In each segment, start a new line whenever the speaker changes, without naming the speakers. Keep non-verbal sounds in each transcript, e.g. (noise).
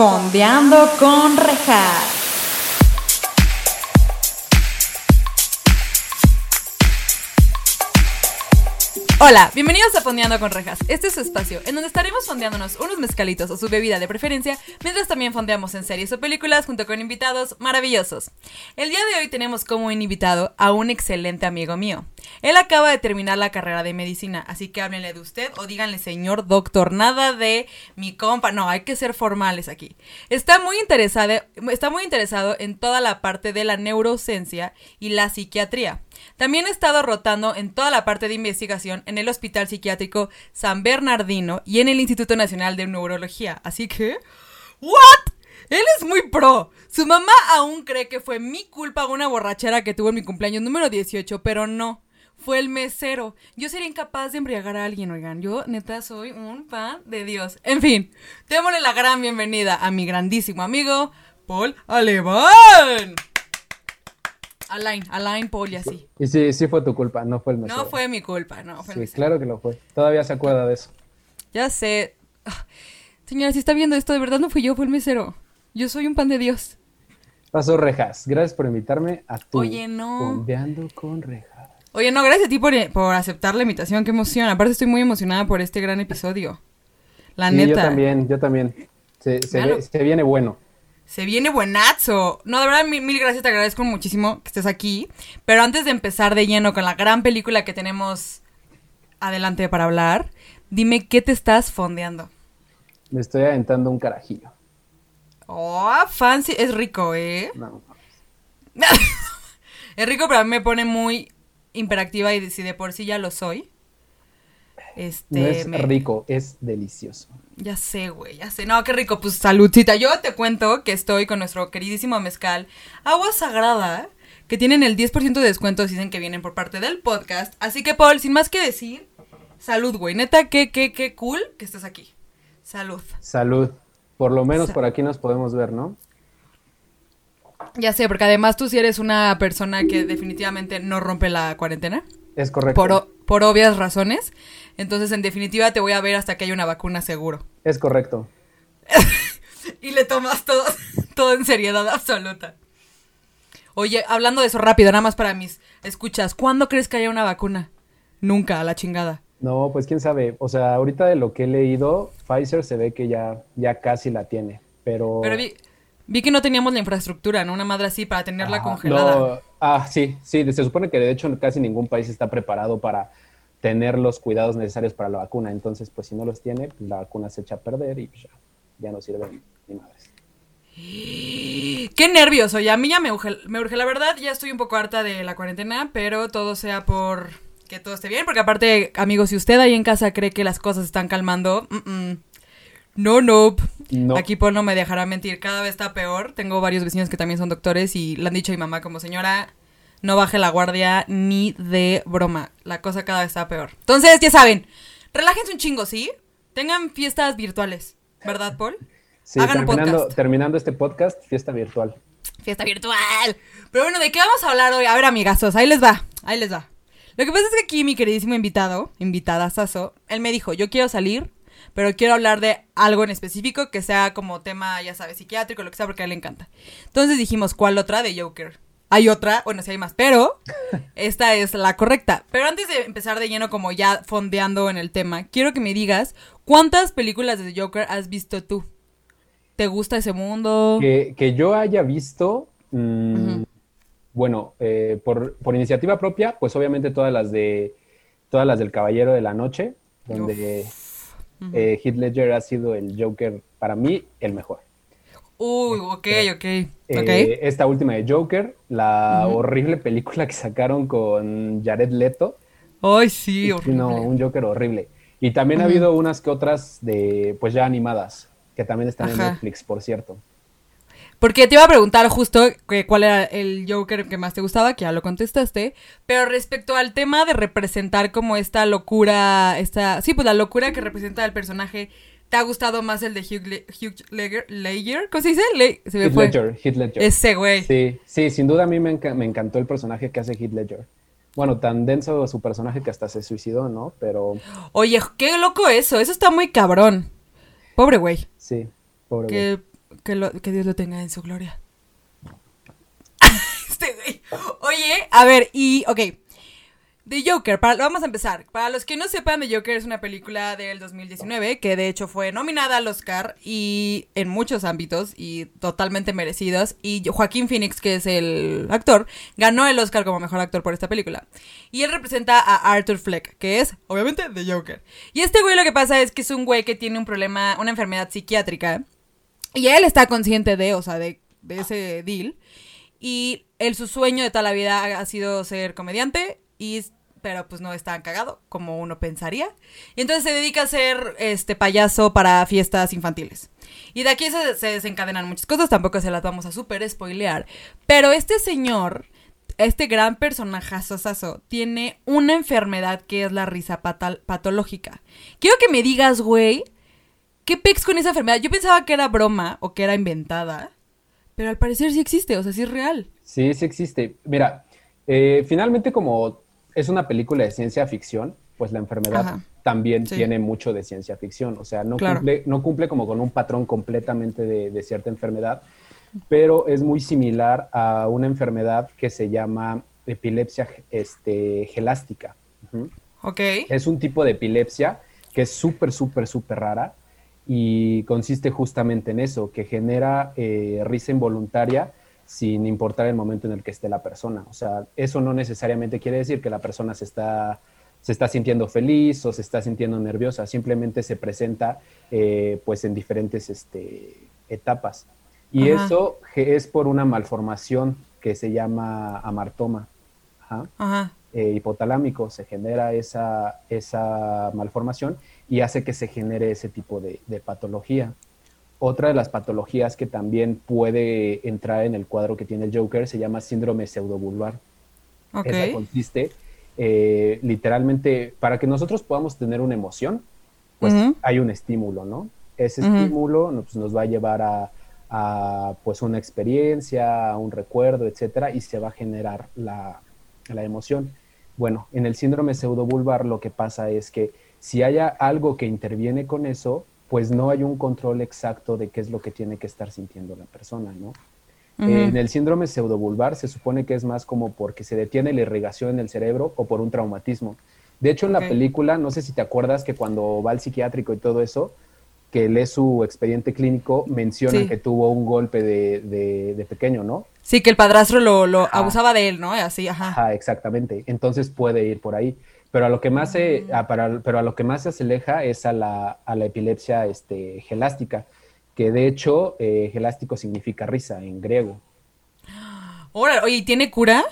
Fondeando con Rejas. Hola, bienvenidos a Fondeando con Rejas. Este es su espacio en donde estaremos fondeándonos unos mezcalitos o su bebida de preferencia, mientras también fondeamos en series o películas junto con invitados maravillosos. El día de hoy tenemos como invitado a un excelente amigo mío. Él acaba de terminar la carrera de medicina, así que háblenle de usted o díganle señor doctor, nada de mi compa, no, hay que ser formales aquí. Está muy interesado, está muy interesado en toda la parte de la neurociencia y la psiquiatría. También ha estado rotando en toda la parte de investigación en el Hospital Psiquiátrico San Bernardino y en el Instituto Nacional de Neurología. Así que... ¿What? Él es muy pro. Su mamá aún cree que fue mi culpa una borrachera que tuvo en mi cumpleaños número 18, pero no. Fue el mesero. Yo sería incapaz de embriagar a alguien, oigan. Yo, neta, soy un fan de Dios. En fin, démosle la gran bienvenida a mi grandísimo amigo, Paul Alemán. Alain, Alain, Paul y así.
Y sí, sí fue tu culpa, no fue el mesero.
No fue mi culpa, no fue
Sí, claro que lo fue. Todavía se acuerda de eso.
Ya sé. Ah, Señora, si está viendo esto, de verdad no fui yo, fue el mesero. Yo soy un pan de Dios.
Pasó Rejas. Gracias por invitarme a tu
Oye, no.
Fondeando con Rejas.
Oye, no, gracias a ti por, por aceptar la invitación, qué emoción. Aparte estoy muy emocionada por este gran episodio. La
Sí,
neta.
yo también, yo también. Se, se,
Claro.
ve- se viene bueno.
Se viene buenazo. No, de verdad, mil, mil gracias, te agradezco muchísimo que estés aquí. Pero antes de empezar de lleno con la gran película que tenemos adelante para hablar, dime qué te estás fondeando.
Me estoy aventando un carajillo.
Oh, fancy. Es rico, ¿eh?
No, (laughs)
Es rico, pero a mí me pone muy imperactiva y si de por sí ya lo soy. Este,
no es
me-
rico, es delicioso.
Ya sé, güey, ya sé. No, qué rico. Pues saludcita. Yo te cuento que estoy con nuestro queridísimo mezcal Agua Sagrada, que tienen el 10% de descuento si dicen que vienen por parte del podcast. Así que, Paul, sin más que decir, salud, güey. Neta, qué, qué, qué cool que estés aquí. Salud.
Salud. Por lo menos
Sa-
por aquí nos podemos ver, ¿no?
Ya sé, porque además tú sí eres una persona que definitivamente no rompe la cuarentena.
Es correcto.
Por, por obvias razones. Entonces, en definitiva, te voy a ver hasta que haya una vacuna seguro.
Es correcto. (laughs)
Y le tomas todo, todo en seriedad absoluta. Oye, hablando de eso rápido, nada más para mis escuchas, ¿cuándo crees que haya una vacuna? Nunca, a la chingada.
No, pues quién sabe. O sea, ahorita de lo que he leído, Pfizer se ve que ya, ya casi la tiene. Pero.
Pero vi, vi que no teníamos la infraestructura, ¿no? Una madre así para tenerla
Ah,
congelada.
no, ah, sí, sí, se supone que de hecho casi ningún país está preparado para tener los cuidados necesarios para la vacuna. Entonces, pues si no los tiene, pues, la vacuna se echa a perder y ya, ya no sirve ni madres.
Qué nervios, oye, a mí ya me urge, me urge, la verdad, ya estoy un poco harta de la cuarentena, pero todo sea por que todo esté bien, porque aparte, amigos, si usted ahí en casa cree que las cosas están calmando, no, no,
No.
aquí Paul no me dejará mentir, cada vez está peor, tengo varios vecinos que también son doctores y le han dicho a mi mamá como señora, no baje la guardia ni de broma, la cosa cada vez está peor. Entonces, ya saben, relájense un chingo, ¿sí? Tengan fiestas virtuales, ¿verdad, Paul?
Sí,
Hagan un
terminando,
podcast.
terminando este podcast, fiesta virtual.
Fiesta virtual. Pero bueno, ¿de qué vamos a hablar hoy? A ver, amigazos, ahí les va, ahí les va. Lo que pasa es que aquí mi queridísimo invitado, invitada Sasso, él me dijo, yo quiero salir, pero quiero hablar de algo en específico que sea como tema, ya sabes, psiquiátrico, lo que sea, porque a él le encanta. Entonces dijimos, ¿cuál otra? De Joker. Hay otra, bueno, sí hay más, pero (laughs) esta es la correcta. Pero antes de empezar de lleno, como ya fondeando en el tema, quiero que me digas, ¿cuántas películas de Joker has visto tú? ¿Te gusta ese mundo?
Que, que yo haya visto, mm,
Ujú.
bueno, eh, por, por iniciativa propia, pues obviamente todas las de todas las del Caballero de la Noche, donde
Ujú.
eh, Heath Ledger ha sido el Joker para mí el mejor.
Uy, ok, ok.
Eh,
ok.
Esta última de Joker, la horrible película que sacaron con Jared Leto,
Ay, sí,
y
horrible.
no, un Joker horrible. Y también ha habido unas que otras de, pues ya animadas, que también están en. Netflix, por cierto.
Porque te iba a preguntar justo que cuál era el Joker que más te gustaba, que ya lo contestaste. Pero respecto al tema de representar como esta locura, esta. Sí, pues la locura que representa el personaje. ¿Te ha gustado más el de Hugh, Le- Hugh Ledger? Ledger? ¿Cómo se dice? Le- se me
Heath
fue.
Ledger, Heath Ledger.
Ese güey.
Sí, sí, sin duda a mí me, enca- me encantó el personaje que hace Heath Ledger. Bueno, tan denso su personaje que hasta se suicidó, ¿no? Pero
Oye, qué loco eso. Eso está muy cabrón. Pobre güey.
sí, pobre güey.
Que lo- que Dios lo tenga en su gloria. (laughs) este güey. Oye, a ver, y, ok. The Joker, para, vamos a empezar. Para los que no sepan, The Joker es una película del 2019 que de hecho fue nominada al Oscar y en muchos ámbitos y totalmente merecidos. Y Joaquín Phoenix, que es el actor, ganó el Oscar como mejor actor por esta película. Y él representa a Arthur Fleck, que es obviamente The Joker. Y este güey lo que pasa es que es un güey que tiene un problema, una enfermedad psiquiátrica. Y él está consciente de, o sea, de, ese deal. Y él, su sueño de toda la vida ha, sido ser comediante, y, pero pues no es tan cagado como uno pensaría. Y entonces se dedica a ser este payaso para fiestas infantiles. Y de aquí se, se desencadenan muchas cosas, tampoco se las vamos a super spoilear. Pero este señor, este gran personajazo, tiene una enfermedad que es la risa patológica. Quiero que me digas, güey, ¿qué pex con esa enfermedad? Yo pensaba que era broma o que era inventada. Pero al parecer sí existe, o sea, sí es real.
Sí, sí existe. Mira, eh, finalmente como es una película de ciencia ficción, pues la enfermedad
Ajá.
también
Sí.
tiene mucho de ciencia ficción. O sea, no,
Claro.
cumple, no cumple como con un patrón completamente de, de cierta enfermedad, pero es muy similar a una enfermedad que se llama epilepsia este, gelástica. Ujú.
Ok.
Es un tipo de epilepsia que es súper, súper, súper rara y consiste justamente en eso, que genera eh, risa involuntaria sin importar el momento en el que esté la persona. O sea, eso no necesariamente quiere decir que la persona se está, se está sintiendo feliz o se está sintiendo nerviosa, simplemente se presenta eh, pues en diferentes este, etapas. Y
Ajá.
eso es por una malformación que se llama amartoma. Ajá
Ajá.
Eh, hipotalámico se genera esa, esa malformación y hace que se genere ese tipo de, de patología. Otra de las patologías que también puede entrar en el cuadro que tiene el Joker se llama síndrome pseudovulvar.
Ok.
Esa consiste eh, literalmente, para que nosotros podamos tener una emoción, pues hay un estímulo, ¿no? Ese estímulo pues, nos va a llevar a, a, pues una experiencia, a un recuerdo, etcétera, y se va a generar la, la emoción. Bueno, en el síndrome pseudovulvar lo que pasa es que si haya algo que interviene con eso, pues no hay un control exacto de qué es lo que tiene que estar sintiendo la persona, ¿no? Eh, en el síndrome pseudovulvar se supone que es más como porque se detiene la irrigación en el cerebro o por un traumatismo. De hecho, en la película, no sé si te acuerdas que cuando va al psiquiátrico y todo eso, que lee su expediente clínico, menciona
Sí.
que tuvo un golpe de, de- de pequeño, ¿no?
Sí, que el padrastro lo, lo abusaba de él, ¿no? Así, ajá.
Ajá, exactamente. Entonces puede ir por ahí. Pero a lo que más se, a- para- pero a lo que más se asemeja es a la, a la epilepsia este, gelástica, que de hecho eh, gelástico significa risa en griego.
Oye, ¿y tiene cura?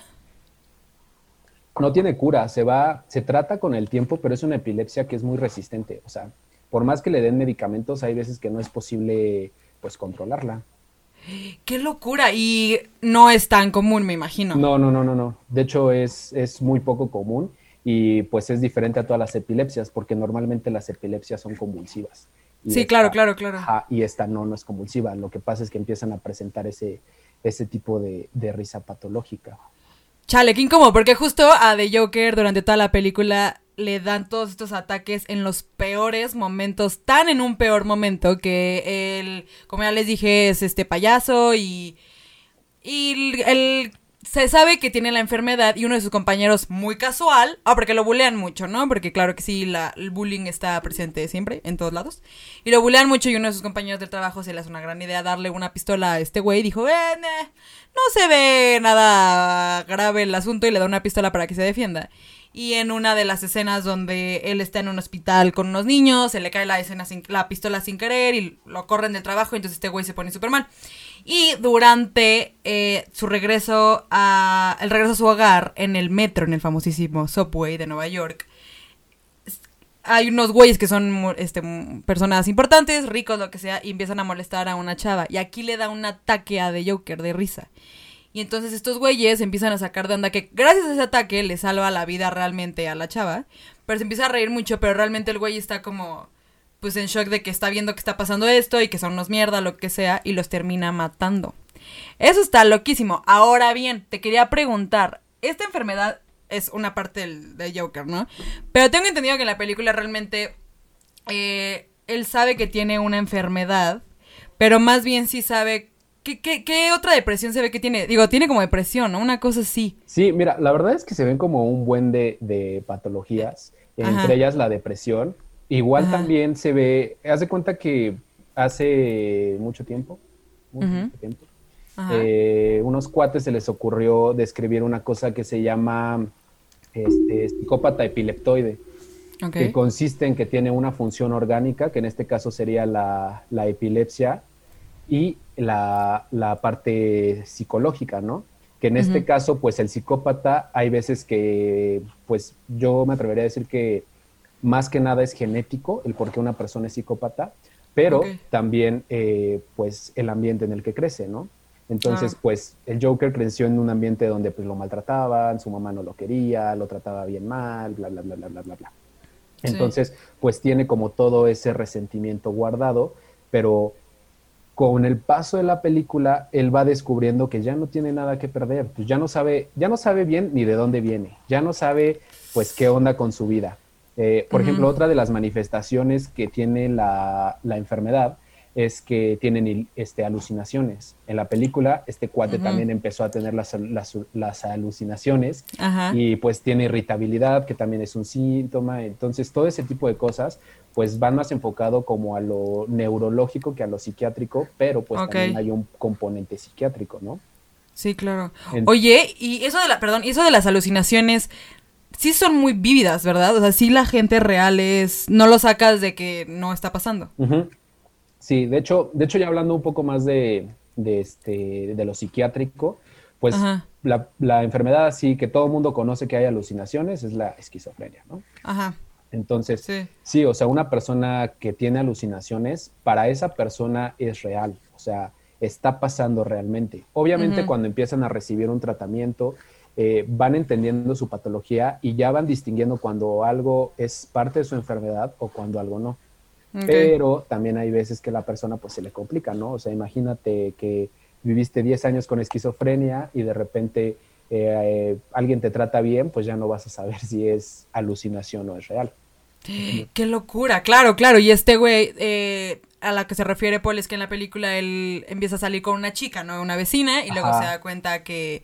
No tiene cura, se va, se trata con el tiempo, pero es una epilepsia que es muy resistente. O sea, por más que le den medicamentos, hay veces que no es posible pues controlarla.
¡Qué locura! Y no es tan común, me imagino.
No, no, no, no, no. De hecho, es, es muy poco común y pues es diferente a todas las epilepsias, porque normalmente las epilepsias son convulsivas. Y
Sí,
esta-
claro, claro, claro.
y esta no, no es convulsiva. Lo que pasa es que empiezan a presentar ese, ese tipo de, de risa patológica.
Chale, qué incómodo, porque justo a The Joker durante toda la película le dan todos estos ataques en los peores momentos, tan en un peor momento que él, como ya les dije, es este payaso y, y él se sabe que tiene la enfermedad y uno de sus compañeros muy casual, ah, porque lo bulean mucho, ¿no? Porque claro que sí, la, el bullying está presente siempre, en todos lados. Y lo bulean mucho y uno de sus compañeros de trabajo se le hace una gran idea darle una pistola a este güey y dijo, eh, no se ve nada grave el asunto y le da una pistola para que se defienda. Y en una de las escenas donde él está en un hospital con unos niños, se le cae la, escena sin- la pistola sin querer y lo corren del trabajo, entonces este güey se pone súper mal. Y durante eh, su regreso a. el regreso a su hogar en el metro, en el famosísimo subway de Nueva York, hay unos güeyes que son este, personas importantes, ricos, lo que sea, y empiezan a molestar a una chava. Y aquí le da un ataque a The Joker de risa. Y entonces estos güeyes empiezan a sacar de onda que gracias a ese ataque le salva la vida realmente a la chava. Pero se empieza a reír mucho, pero realmente el güey está como pues en shock de que está viendo que está pasando esto y que son unos mierda, lo que sea, y los termina matando. Eso está loquísimo. Ahora bien, te quería preguntar, esta enfermedad es una parte del, de Joker, ¿no? Pero tengo entendido que en la película realmente eh, él sabe que tiene una enfermedad pero más bien sí sabe ¿Qué, qué, qué otra depresión se ve que tiene? Digo, tiene como depresión, ¿no? Una cosa así.
Sí, mira, la verdad es que se ven como un buen de, de patologías, entre ellas la depresión. Igual también se ve, haz de cuenta que hace mucho tiempo, mucho tiempo, eh, unos cuates se les ocurrió describir una cosa que se llama este, psicópata epileptoide, que consiste en que tiene una función orgánica, que en este caso sería la, la epilepsia, y la, la, parte psicológica, ¿no? Que en este caso, pues el psicópata, hay veces que, pues yo me atrevería a decir que más que nada es genético el por qué una persona es psicópata, pero también, eh, pues, el ambiente en el que crece, ¿no? Entonces, ah. pues, el Joker creció en un ambiente donde, pues, lo maltrataban, su mamá no lo quería, lo trataba bien mal, bla, bla, bla, bla, bla, bla, bla. Entonces, pues, tiene como todo ese resentimiento guardado, pero con el paso de la película, él va descubriendo que ya no tiene nada que perder, pues ya no sabe, ya no sabe bien ni de dónde viene, ya no sabe, pues, qué onda con su vida. Eh, por ejemplo, otra de las manifestaciones que tiene la, la enfermedad es que tienen este, alucinaciones. En la película, este cuate también empezó a tener las, las, alucinaciones y pues tiene irritabilidad, que también es un síntoma. Entonces, todo ese tipo de cosas, pues van más enfocado como a lo neurológico que a lo psiquiátrico, pero pues también hay un componente psiquiátrico, ¿no?
Sí, claro. Oye, y eso de la, perdón, y eso de las alucinaciones, sí son muy vívidas, ¿verdad? O sea, sí la gente real es, no lo sacas de que no está pasando.
Sí, de hecho, de hecho ya hablando un poco más de, este, de lo psiquiátrico, pues la, enfermedad así que todo el mundo conoce que hay alucinaciones es la esquizofrenia, ¿no? Ajá. Entonces, sí. o sea, una persona que tiene alucinaciones, para esa persona es real, o sea, está pasando realmente. Obviamente cuando empiezan a recibir un tratamiento, eh, van entendiendo su patología y ya van distinguiendo cuando algo es parte de su enfermedad o cuando algo no. Pero también hay veces que la persona pues se le complica, ¿no? O sea, imagínate que viviste 10 años con esquizofrenia y de repente eh, alguien te trata bien, pues ya no vas a saber si es alucinación o es real. (gasps)
Qué locura, claro, claro. Y este güey eh, a la que se refiere Paul es que en la película él empieza a salir con una chica, ¿no? Una vecina, y luego se da cuenta que,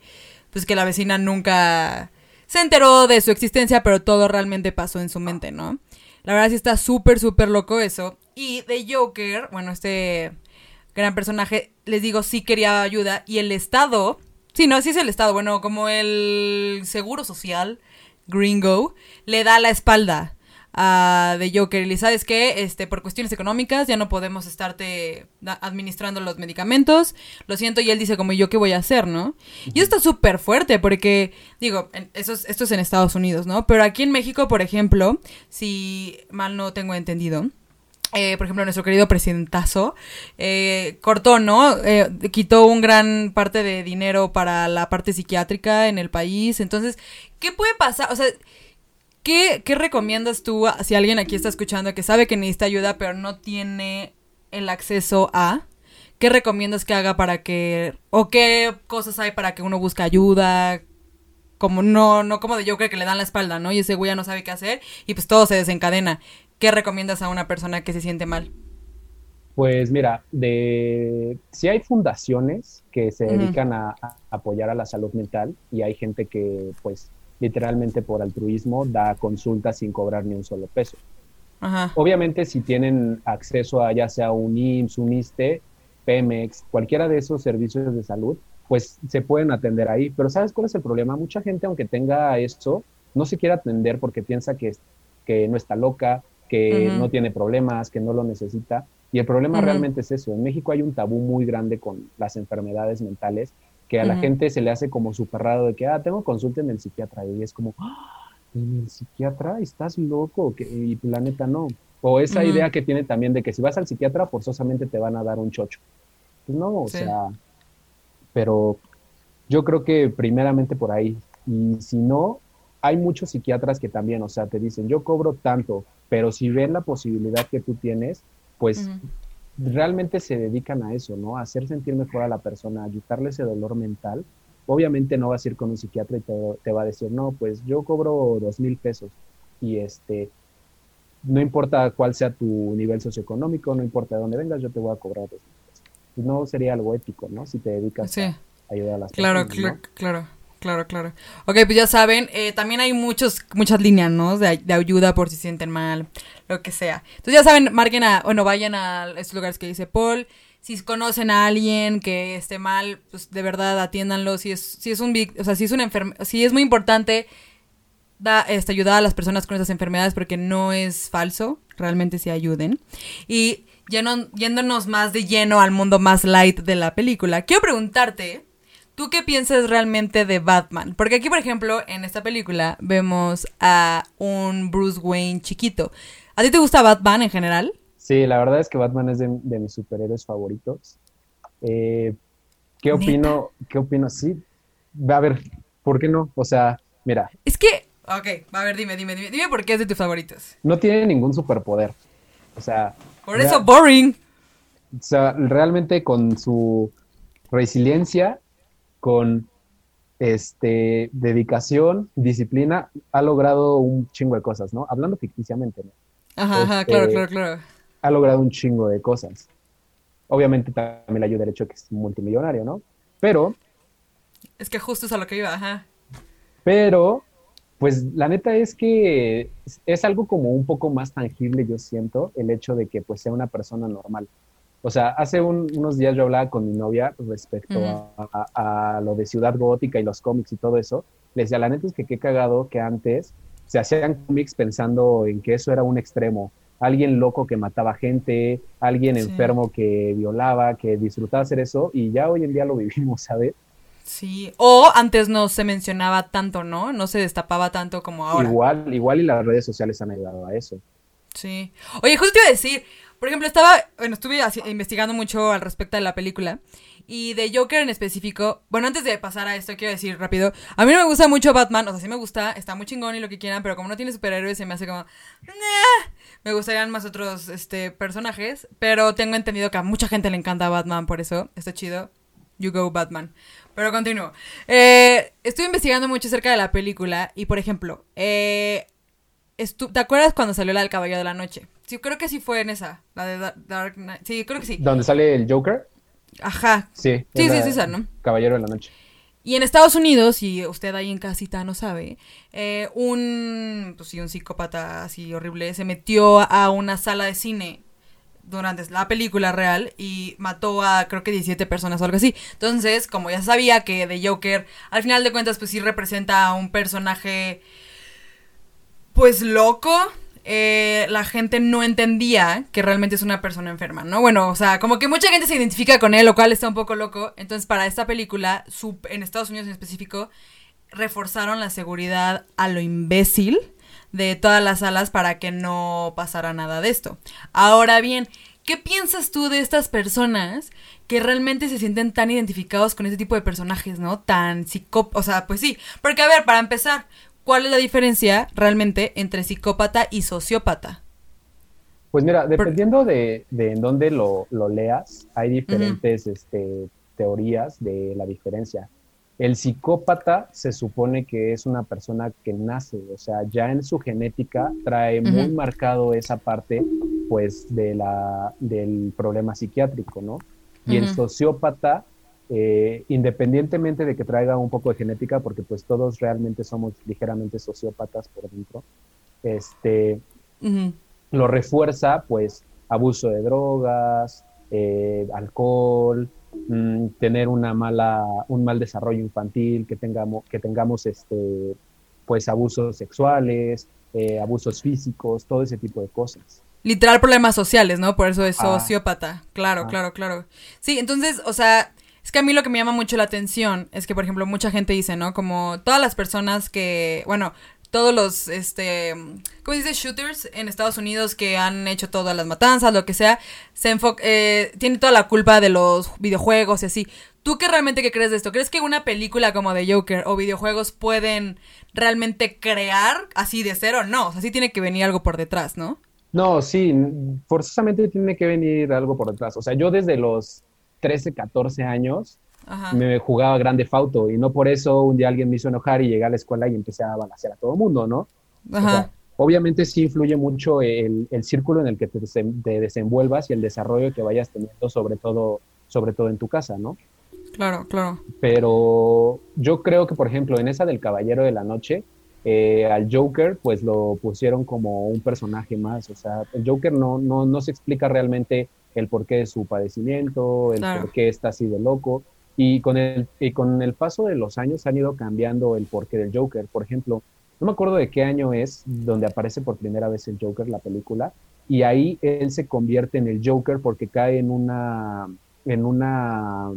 pues que la vecina nunca se enteró de su existencia, pero todo realmente pasó en su mente, ¿no? La verdad sí está súper, súper loco eso. Y de Joker, bueno, este gran personaje, les digo, sí quería ayuda. Y el Estado, sí, no, sí es el Estado, bueno, como el Seguro Social, Gringo, le da la espalda de Joker. Y sabes que, este, por cuestiones económicas ya no podemos estarte administrando los medicamentos. Lo siento, y él dice como yo qué voy a hacer, ¿no? Y esto está súper fuerte porque, digo, eso es, esto es en Estados Unidos, ¿no? Pero aquí en México, por ejemplo, si mal no tengo entendido, eh, por ejemplo, nuestro querido presidentazo, eh, cortó, ¿no? Eh, quitó un gran parte de dinero para la parte psiquiátrica en el país. Entonces, ¿qué puede pasar? O sea, ¿Qué, recomiendas tú si alguien aquí está escuchando que sabe que necesita ayuda pero no tiene el acceso a? ¿Qué recomiendas que haga para que... o qué cosas hay para que uno busque ayuda? Como no, no como de creo que le dan la espalda, ¿no? Y ese güey ya no sabe qué hacer y pues todo se desencadena. ¿Qué recomiendas a una persona que se siente mal?
Pues mira, de si hay fundaciones que se dedican a, apoyar a la salud mental y hay gente que pues literalmente por altruismo, da consultas sin cobrar ni un solo peso. Obviamente, si tienen acceso a ya sea un IMSS, un ISTE, Pemex, cualquiera de esos servicios de salud, pues se pueden atender ahí. Pero ¿sabes cuál es el problema? Mucha gente, aunque tenga esto, no se quiere atender porque piensa que, que no está loca, que no tiene problemas, que no lo necesita. Y el problema realmente es eso. En México hay un tabú muy grande con las enfermedades mentales que a la gente se le hace como súper raro de que, ah, tengo consulta en el psiquiatra y es como, ah, ¿en el psiquiatra? ¿Estás loco? Y la neta no. O esa idea que tiene también de que si vas al psiquiatra forzosamente te van a dar un chocho. Pues no, o sea, pero yo creo que primeramente por ahí. Y si no, hay muchos psiquiatras que también, o sea, te dicen, yo cobro tanto, pero si ven la posibilidad que tú tienes, pues realmente se dedican a eso, ¿no? A hacer sentir mejor a la persona, a quitarle ese dolor mental. Obviamente no vas a ir con un psiquiatra y te, va a decir, no, pues yo cobro dos mil pesos y este, no importa cuál sea tu nivel socioeconómico, no importa de dónde vengas, yo te voy a cobrar dos mil pesos. no sería algo ético, ¿no? Si te dedicas a ayudar a las
claro,
personas.
Claro, claro, claro, claro. Ok, pues ya saben, eh, también hay muchos, muchas líneas, ¿no? De, de, ayuda por si sienten mal, lo que sea. Entonces ya saben, marquen a, bueno, vayan a estos lugares que dice Paul. Si conocen a alguien que esté mal, pues de verdad atiéndanlo. Si es, si es un, o sea, si es una enfermedad, si es muy importante da, este, ayudar a las personas con esas enfermedades porque no es falso, realmente se ayuden. Y yéndonos más de lleno al mundo más light de la película, quiero preguntarte, ¿tú qué piensas realmente de Batman? Porque aquí, por ejemplo, en esta película vemos a un Bruce Wayne chiquito. ¿A ti te gusta Batman en general?
Sí, la verdad es que Batman es de, mis superhéroes favoritos. Eh, ¿Qué opino? ¿Qué opino? Sí, a ver, ¿por qué no? O sea, mira.
Es que Ok, a ver, dime, dime, dime, dime por qué es de tus favoritos.
No tiene ningún superpoder. O sea.
Por eso, boring.
O sea, realmente con su resiliencia, con este dedicación, disciplina, ha logrado un chingo de cosas, ¿no? Hablando ficticiamente, ¿no?
Ajá, ajá, este, claro, claro, claro.
Ha logrado un chingo de cosas. Obviamente también le ayuda el hecho que es multimillonario, ¿no? Pero.
Es que justo es a lo que iba, ajá.
Pero pues la neta es que es algo como un poco más tangible, yo siento, el hecho de que pues sea una persona normal. O sea, hace unos días yo hablaba con mi novia respecto a, lo de Ciudad Gótica y los cómics y todo eso. Le decía, la neta es que qué cagado que antes se hacían cómics pensando en que eso era un extremo. Alguien loco que mataba gente, alguien enfermo que violaba, que disfrutaba hacer eso, y ya hoy en día lo (laughs) vivimos, ¿sabes?
Sí, o antes no se mencionaba tanto, ¿no? No se destapaba tanto como ahora.
Igual, igual y las redes sociales han ayudado a eso.
Sí. Oye, justo te iba a decir, por ejemplo, estaba, bueno, estuve investigando mucho al respecto de la película y de Joker en específico. Bueno, antes de pasar a esto, quiero decir rápido, a mí no me gusta mucho Batman, o sea, sí me gusta, está muy chingón y lo que quieran, pero como no tiene superhéroes se me hace como... Me gustarían más otros este, personajes, pero tengo entendido que a mucha gente le encanta Batman, por eso está chido. You go Batman. Pero continúo. Eh, estuve investigando mucho acerca de la película y, por ejemplo, eh, ¿te acuerdas cuando salió la del Caballero de la Noche? Sí, creo que sí fue en esa, la de Dark Knight. Sí, creo que sí.
¿Dónde sale el Joker?
Ajá.
Sí.
Sí, sí, sí, ¿no?
Caballero de la Noche.
Y en Estados Unidos, y usted ahí en casita no sabe, eh, un, pues sí, un psicópata así horrible se metió a una sala de cine durante la película real y mató a creo que 17 personas o algo así. Entonces, como ya sabía que The Joker, al final de cuentas, pues sí representa a un personaje pues loco, eh, la gente no entendía que realmente es una persona enferma, ¿no? Bueno, o sea, como que mucha gente se identifica con él, lo cual está un poco loco. Entonces, para esta película, en Estados Unidos en específico, reforzaron la seguridad a lo imbécil de todas las salas para que no pasara nada de esto. Ahora bien, ¿qué piensas tú de estas personas que realmente se sienten tan identificados con este tipo de personajes, ¿no? Tan psicópatas, o sea, pues sí, porque a ver, para empezar, ¿cuál es la diferencia realmente entre psicópata y sociópata?
Pues mira, dependiendo de, de, en dónde lo, leas, hay diferentes este, teorías de la diferencia. El psicópata se supone que es una persona que nace, o sea, ya en su genética trae muy marcado esa parte, pues, de la, del problema psiquiátrico, ¿no? Y el sociópata, eh, independientemente de que traiga un poco de genética, porque pues todos realmente somos ligeramente sociópatas por dentro, este, lo refuerza, pues, abuso de drogas, eh, alcohol, Mm, tener una mala, un mal desarrollo infantil, que tengamos, que tengamos este, pues abusos sexuales, eh, abusos físicos, todo ese tipo de cosas.
Literal problemas sociales, ¿no? Por eso es ah. sociópata. Claro, ah. claro, claro. Sí, entonces, o sea, es que a mí lo que me llama mucho la atención es que, por ejemplo, mucha gente dice, ¿no? Como todas las personas que, bueno, todos los, este, ¿cómo dice? Shooters en Estados Unidos que han hecho todas las matanzas, lo que sea, se eh, tiene toda la culpa de los videojuegos y así. ¿Tú qué realmente qué crees de esto? ¿Crees que una película como The Joker o videojuegos pueden realmente crear así de cero? No, o sea, sí tiene que venir algo por detrás, ¿no?
No, sí, forzosamente tiene que venir algo por detrás. O sea, yo desde los 13, 14 años me jugaba grande fauto y no por eso un día alguien me hizo enojar y llegué a la escuela y empecé a balancear a todo el mundo, ¿no? obviamente sí influye mucho el, círculo en el que te, desenvuelvas y el desarrollo que vayas teniendo, sobre todo sobre todo en tu casa, ¿no?
Claro, claro.
Pero yo creo que, por ejemplo, en esa del Caballero de la Noche, eh, al Joker, pues lo pusieron como un personaje más. O sea, el Joker no, no, no se explica realmente el porqué de su padecimiento, el por qué está así de loco. Y con, el, y con el paso de los años han ido cambiando el porqué del Joker. Por ejemplo, no me acuerdo de qué año es donde aparece por primera vez el Joker, la película, y ahí él se convierte en el Joker porque cae en una, en una,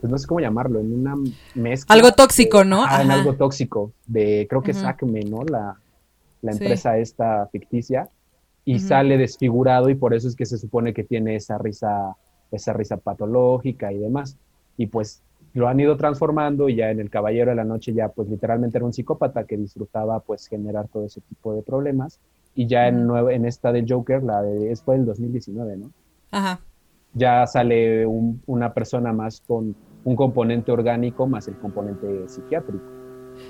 pues no sé cómo llamarlo, en una mezcla.
Algo tóxico, ¿no?
en algo tóxico, de creo que es Acme, ¿no? La, la empresa esta ficticia, y sale desfigurado y por eso es que se supone que tiene esa risa, esa risa patológica y demás. Y pues lo han ido transformando y ya en El Caballero de la Noche ya pues literalmente era un psicópata que disfrutaba pues generar todo ese tipo de problemas y ya en, en esta de Joker, la de, fue del 2019, ¿no?
Ajá.
Ya sale una persona más con un componente orgánico más el componente psiquiátrico.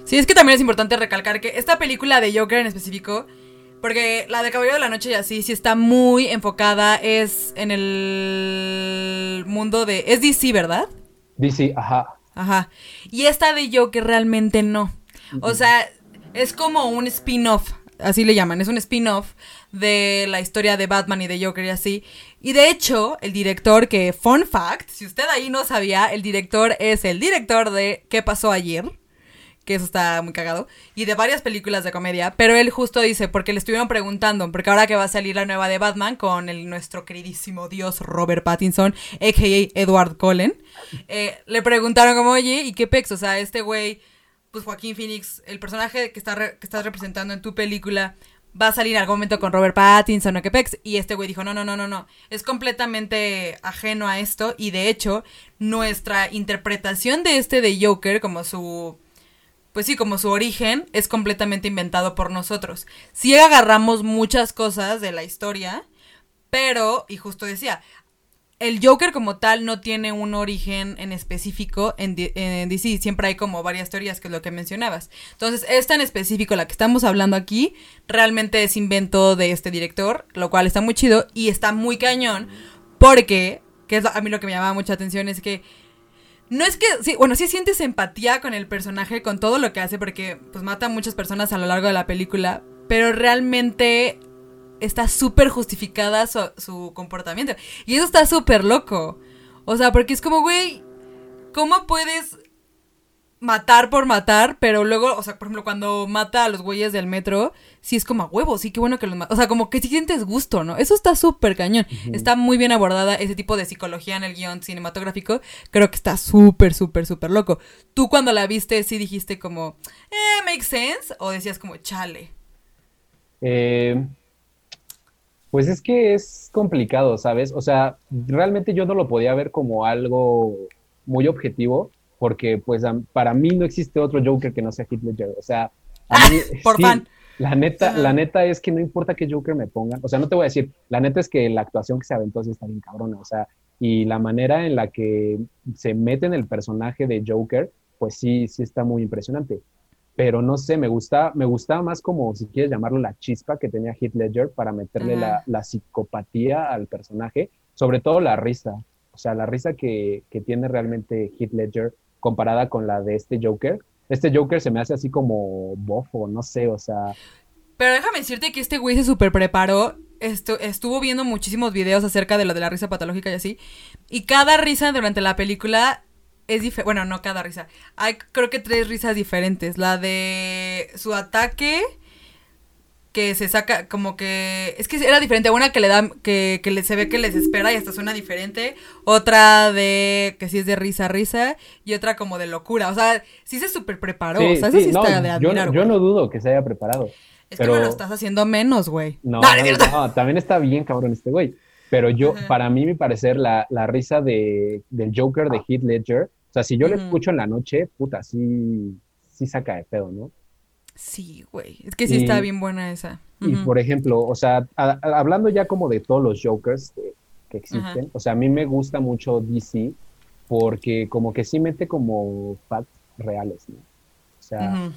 Sí, es que también es importante recalcar que esta película de Joker en específico, porque la de Caballero de la Noche y así, sí está muy enfocada, es en el mundo de... Es DC, ¿verdad?
DC, ajá.
Ajá. Y esta de Joker realmente no. O sea, es como un spin-off, así le llaman, es un spin-off de la historia de Batman y de Joker y así. Y de hecho, el director que, fun fact, si usted ahí no sabía, el director es el director de ¿Qué pasó ayer? Que eso está muy cagado, y de varias películas de comedia, pero él justo dice, porque le estuvieron preguntando, porque ahora que va a salir la nueva de Batman con el, nuestro queridísimo dios Robert Pattinson, a.k.a. Edward Cullen, eh, le preguntaron como, oye, ¿y qué pex? O sea, este güey, pues Joaquín Phoenix, el personaje que, está que estás representando en tu película, va a salir algún momento con Robert Pattinson o qué pex, y este güey dijo, no, no, no, no, no, es completamente ajeno a esto, y de hecho, nuestra interpretación de este de Joker, como su pues sí, como su origen es completamente inventado por nosotros. Sí agarramos muchas cosas de la historia, pero, y justo decía, el Joker como tal no tiene un origen en específico en, DC. Siempre hay como varias teorías, que es lo que mencionabas. Entonces, esta en específico, la que estamos hablando aquí, realmente es invento de este director, lo cual está muy chido y está muy cañón, porque, que es a mí lo que me llamaba mucha atención, es que no es que, sí, bueno, sí sientes empatía con el personaje, con todo lo que hace, porque pues mata a muchas personas a lo largo de la película, pero realmente está súper justificada su, su, comportamiento. Y eso está súper loco. O sea, porque es como, güey, ¿cómo puedes matar por matar, pero luego, o sea, por ejemplo, cuando mata a los güeyes del metro, sí es como a huevo, sí, qué bueno que los mata. O sea, como que si sientes gusto, ¿no? Eso está súper cañón. Está muy bien abordada ese tipo de psicología en el guion cinematográfico. Creo que está súper, súper, súper loco. Tú cuando la viste, sí dijiste como, eh, makes sense, o decías como, chale.
Eh, pues es que es complicado, ¿sabes? O sea, realmente yo no lo podía ver como algo muy objetivo porque pues para mí no existe otro Joker que no sea Heath Ledger, o sea, a mí,
por fan.
La neta, la neta es que no importa qué Joker me pongan, o sea, no te voy a decir, la neta es que la actuación que se aventó sí está bien cabrona, o sea, y la manera en la que se mete en el personaje de Joker, pues sí, sí está muy impresionante. Pero no sé, me gusta, me gustaba más como, si quieres llamarlo, la chispa que tenía Heath Ledger para meterle la, la, psicopatía al personaje, sobre todo la risa. O sea, la risa que, que tiene realmente Heath Ledger comparada con la de este Joker. Este Joker se me hace así como bofo, no sé, o sea...
Pero déjame decirte que este güey se super preparó. estuvo viendo muchísimos videos acerca de lo de la risa patológica y así. Y cada risa durante la película es diferente. Bueno, no cada risa. Hay creo que tres risas diferentes. La de su ataque que se saca como que es que era diferente una que le da que, que se ve que les espera y hasta suena diferente otra de que sí es de risa risa y otra como de locura o sea sí se super preparó o sea eso sí está de admirar,
yo, no, dudo que se haya preparado
es que me lo estás haciendo menos güey.
No, no, también está bien cabrón este güey pero yo para mí mi parecer la, la risa de del Joker de Heath Ledger o sea si yo le escucho en la noche puta sí sí saca de pedo no
Sí, güey. Es que sí está bien buena esa.
Y por ejemplo, o sea, hablando ya como de todos los Jokers que existen, o sea, a mí me gusta mucho DC porque como que sí mete como facts reales, ¿no? O sea,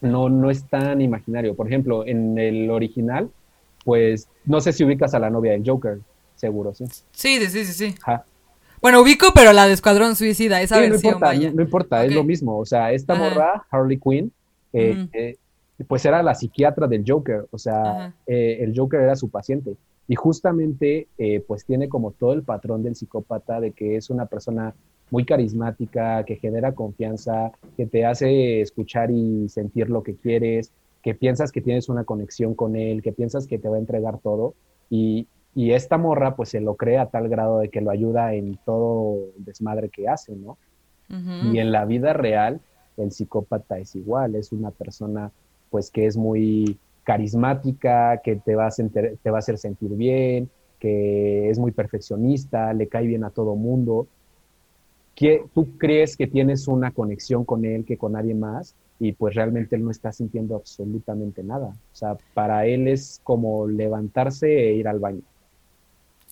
no, no es tan imaginario. Por ejemplo, en el original, pues no sé si ubicas a la novia del Joker, seguro, ¿sí?
Sí, sí, sí, sí.
Ajá.
Bueno, ubico, pero la de Escuadrón Suicida, esa
Sí, no importa,
vaya.
no importa, es lo mismo. O sea, esta morra, Harley Quinn, eh, eh, pues era la psiquiatra del Joker. O sea, eh, el Joker era su paciente. Y justamente, pues tiene como todo el patrón del psicópata de que es una persona muy carismática, que genera confianza, que te hace escuchar y sentir lo que quieres, que piensas que tienes una conexión con él, que piensas que te va a entregar todo. Y, y esta morra, pues se lo cree a tal grado de que lo ayuda en todo el desmadre que hace, ¿no? Y en la vida real, el psicópata es igual, es una persona pues que es muy carismática, que te va a, te va a hacer sentir bien, que es muy perfeccionista, le cae bien a todo mundo. Tú crees que tienes una conexión con él que con nadie más y pues realmente él no está sintiendo absolutamente nada. O sea, para él es como levantarse e ir al baño.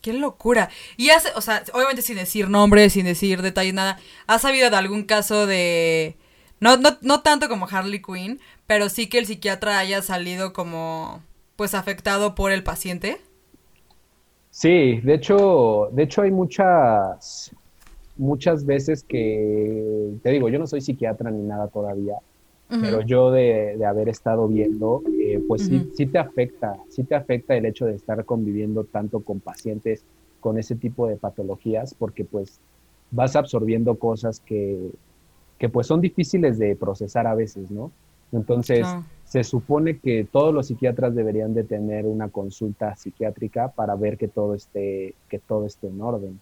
Qué locura. Y hace, o sea, obviamente sin decir nombres, sin decir detalles, nada. ¿Has sabido de algún caso de... No, no, no tanto como Harley Quinn, pero sí que el psiquiatra haya salido como, pues, afectado por el paciente?
Sí, de hecho, de hecho hay muchas, muchas veces que, te digo, yo no soy psiquiatra ni nada todavía, pero yo de, de haber estado viendo, eh, pues sí, sí te afecta, sí te afecta el hecho de estar conviviendo tanto con pacientes con ese tipo de patologías, porque pues vas absorbiendo cosas que, que pues son difíciles de procesar a veces, ¿no? Entonces,
Claro.
se supone que todos los psiquiatras deberían de tener una consulta psiquiátrica para ver que todo esté, que todo esté en orden.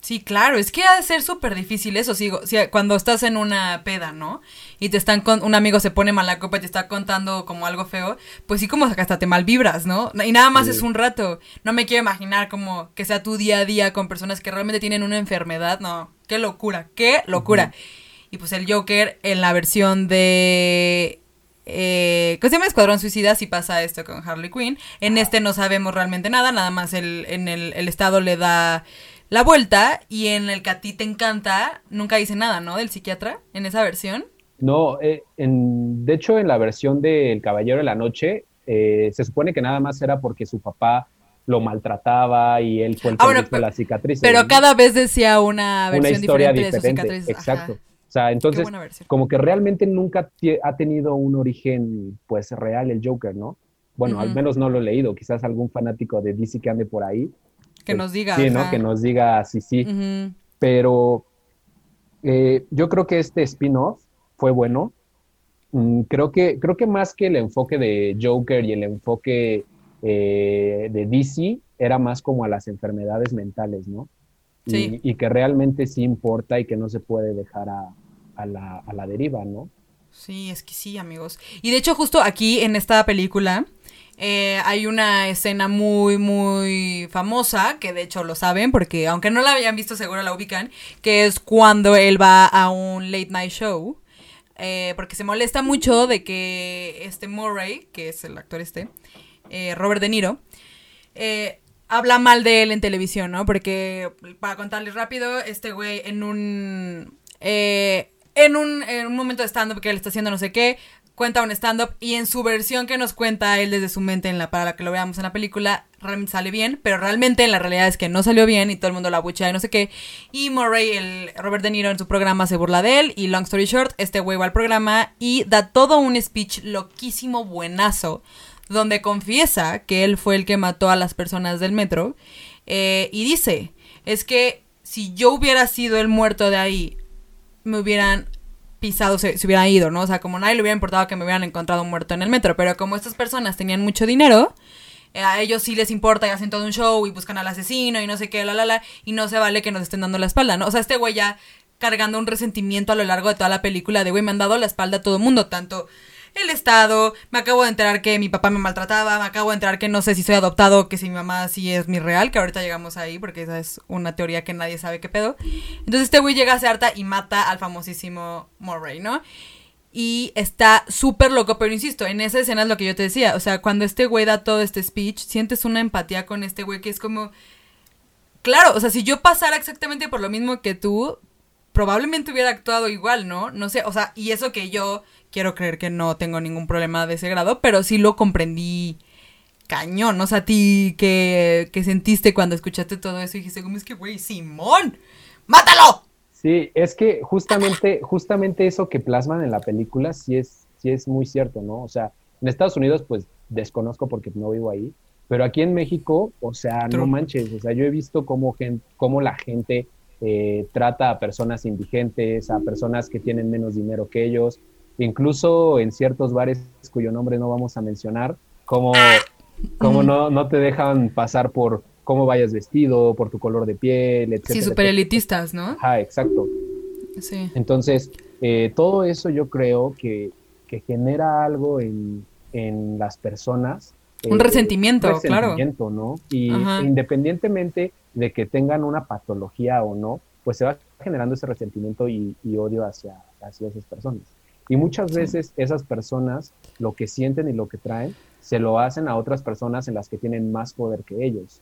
Sí, claro, es que ha de ser súper difícil eso, sigo, si, cuando estás en una peda, ¿no? Y te están con, un amigo se pone mal la copa y te está contando como algo feo, pues sí como hasta te malvibras, ¿no? Y nada más
Sí.
es un rato. No me quiero imaginar como que sea tu día a día con personas que realmente tienen una enfermedad, no, qué locura, qué locura. Y pues el Joker en la versión de... Eh, ¿Cómo se llama? Escuadrón Suicida, si pasa esto con Harley Quinn. En este no sabemos realmente nada, nada más el, en el, el estado le da la vuelta y en el que a ti te encanta, nunca dice nada, ¿no? Del psiquiatra, en esa versión.
No, eh, en, de hecho en la versión de El Caballero de la Noche, eh, se supone que nada más era porque su papá lo maltrataba y él fue el que
Ah, bueno,
hizo
pero-
las cicatrices.
Pero
¿no?
cada vez decía una
una
versión
historia
diferente, de sus cicatrices.
Exacto. Sea, entonces, como que realmente nunca ha tenido un origen, pues, real el Joker, ¿no? Bueno, al menos no lo he leído. Quizás algún fanático de DC que ande por ahí.
Que
eh,
nos diga.
Sí, ¿no?
ajá.
Que nos diga sí, sí. Pero eh, yo creo que este spin-off fue bueno. Mm, creo que, creo que más que el enfoque de Joker y el enfoque eh, de DC, era más como a las enfermedades mentales, ¿no? Y,
Sí.
y que realmente sí importa y que no se puede dejar a, a la, a la deriva, ¿no?
Sí, es que sí, amigos. Y de hecho, justo aquí en esta película eh, hay una escena muy, muy famosa, que de hecho lo saben, porque aunque no la hayan visto, seguro la ubican, que es cuando él va a un late night show. eh, porque se molesta mucho de que este Murray, que es el actor este, eh, Robert De Niro, eh, habla mal de él en televisión, ¿no? Porque, para contarles rápido, este güey en un... eh, en, un en un momento de stand-up que él está haciendo no sé qué, cuenta un stand-up y en su versión que nos cuenta él desde su mente en la, para la que lo veamos en la película, realmente sale bien, pero realmente en la realidad es que no salió bien y todo el mundo la abuchea y no sé qué. Y Murray, el Robert De Niro en su programa se burla de él y long story short, este güey va al programa y da todo un speech loquísimo, buenazo, donde confiesa que él fue el que mató a las personas del metro eh, y dice, es que si yo hubiera sido el muerto de ahí, me hubieran pisado, se, se hubieran ido, ¿no? O sea, como nadie le hubiera importado que me hubieran encontrado muerto en el metro, pero como estas personas tenían mucho dinero, eh, a ellos sí les importa y hacen todo un show y buscan al asesino y no sé qué, la, la, la, y no se vale que nos estén dando la espalda, ¿no? O sea, este güey ya cargando un resentimiento a lo largo de toda la película de, güey, me han dado la espalda a todo el mundo, tanto el Estado, me acabo de enterar que mi papá me maltrataba, me acabo de enterar que no sé si soy adoptado, que si mi mamá sí es mi real, que ahorita llegamos ahí porque esa es una teoría que nadie sabe qué pedo. Entonces este güey llega a ser harta y mata al famosísimo Murray, ¿no? Y está súper loco, pero insisto, en esa escena es lo que yo te decía, o sea, cuando este güey da todo este speech, sientes una empatía con este güey que es como... Claro, o sea, si yo pasara exactamente por lo mismo que tú, probablemente hubiera actuado igual, ¿no? No sé, o sea, y eso que yo quiero creer que no tengo ningún problema de ese grado, pero sí lo comprendí cañón, o sea, a ti que, que sentiste cuando escuchaste todo eso y dijiste, como es que, güey, Simón, ¡Mátalo!
Sí, es que justamente, justamente eso que plasman en la película sí es, sí es muy cierto, ¿no? O sea, en Estados Unidos, pues desconozco porque no vivo ahí, pero aquí en México, o sea, no manches, o sea, yo he visto cómo, cómo la gente eh, trata a personas indigentes, a personas que tienen menos dinero que ellos, incluso en ciertos bares cuyo nombre no vamos a mencionar, como, como no, no te dejan pasar por cómo vayas vestido, por tu color de piel, etc.
Sí, súper elitistas, ¿no?
Ajá, exacto. Sí. Entonces, eh, todo eso yo creo que, que genera algo en, en las personas.
Un resentimiento,
un resentimiento, ¿no? Y independientemente de que tengan una patología o no, pues se va generando ese resentimiento y, odio hacia, hacia esas personas. Y muchas veces esas personas lo que sienten y lo que traen se lo hacen a otras personas en las que tienen más poder que ellos.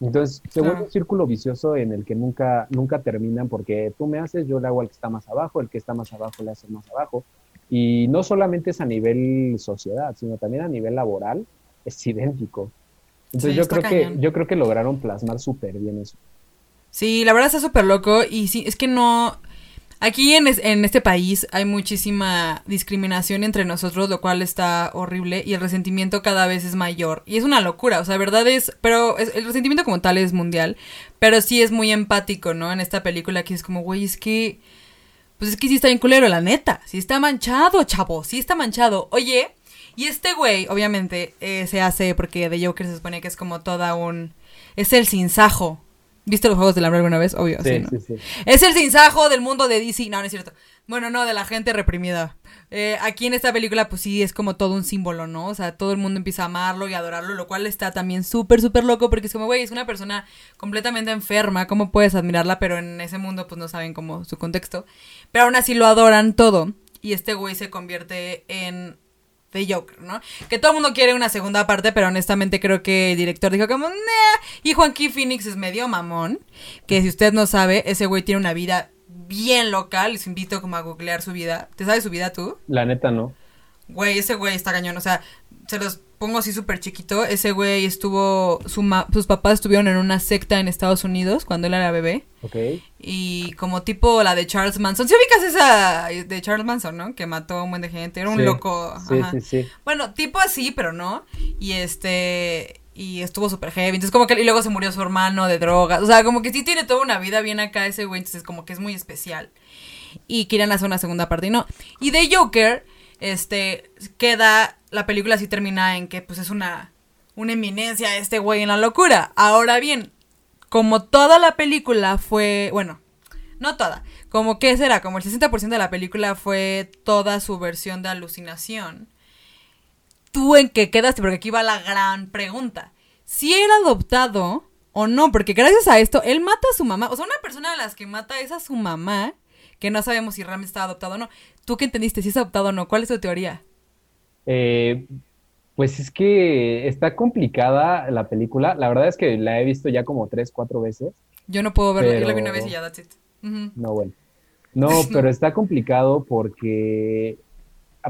Entonces se vuelve un círculo vicioso en el que nunca, nunca terminan porque tú me haces, yo le hago al que está más abajo, el que está más abajo le hace más abajo. Y no solamente es a nivel sociedad, sino también a nivel laboral, es idéntico. Entonces yo creo que yo creo que lograron plasmar súper bien eso.
Sí, la verdad está súper loco y sí, es que no Aquí en, en, este país hay muchísima discriminación entre nosotros, lo cual está horrible y el resentimiento cada vez es mayor. Y es una locura, o sea, verdad es, pero el resentimiento como tal es mundial, pero sí es muy empático, ¿no? En esta película que es como, güey, es que, pues es que sí está bien culero, la neta, sí está manchado, chavo, sí está manchado. Oye, y este güey, obviamente, eh, se hace porque de Joker se supone que es como toda un, es el sinsajo ¿Viste los Juegos del Hambre alguna vez? Obvio, sí, sí, sí, Es el sinsajo del mundo de DC. No, no es cierto. Bueno, no, de la gente reprimida. Eh, aquí en esta película, pues sí, es como todo un símbolo, ¿no? O sea, todo el mundo empieza a amarlo y adorarlo, lo cual está también súper, súper loco, porque es como, güey, es una persona completamente enferma, ¿cómo puedes admirarla? Pero en ese mundo, pues no saben cómo su contexto. Pero aún así lo adoran todo. Y este güey se convierte en de Joker, ¿no? Que todo el mundo quiere una segunda parte, pero honestamente creo que el director dijo como, nah. Y Joaquín Phoenix es medio mamón, que si usted no sabe, ese güey tiene una vida bien local, les invito como a googlear su vida. ¿Te sabes su vida tú?
La neta no.
Güey, ese güey está cañón, o sea, se los pongo así súper chiquito. Ese güey estuvo, sus papás estuvieron en una secta en Estados Unidos cuando él era bebé.
Ok.
Y como tipo la de Charles Manson. ¿Sí ubicas esa de Charles Manson, no? Que mató a un buen de gente. Era un loco.
Sí, sí, sí.
Bueno, tipo así, pero no. Y este... Y estuvo súper heavy. Entonces como que... Y luego se murió su hermano de drogas. O sea, como que sí tiene toda una vida bien acá ese güey. Entonces como que es muy especial. Y querían hacer una segunda parte y no. Y de Joker, este, queda la película sí termina en que pues es una, una eminencia este güey en la locura. Ahora bien, como toda la película fue, bueno, no toda, como que será, como el 60% de la película fue toda su versión de alucinación. ¿Tú en qué quedaste? Porque aquí va la gran pregunta. Si era adoptado o no, porque gracias a esto él mata a su mamá. O sea, una persona de las que mata es a su mamá, que no sabemos si realmente está adoptado o no. ¿Tú qué entendiste? Si es adoptado o no. ¿Cuál es tu teoría?
Eh, pues es que está complicada la película. La verdad es que la he visto ya como tres, cuatro veces.
Yo no puedo verla, yo la vi una vez y ya, that's it.
No, bueno. (laughs) No, pero está complicado porque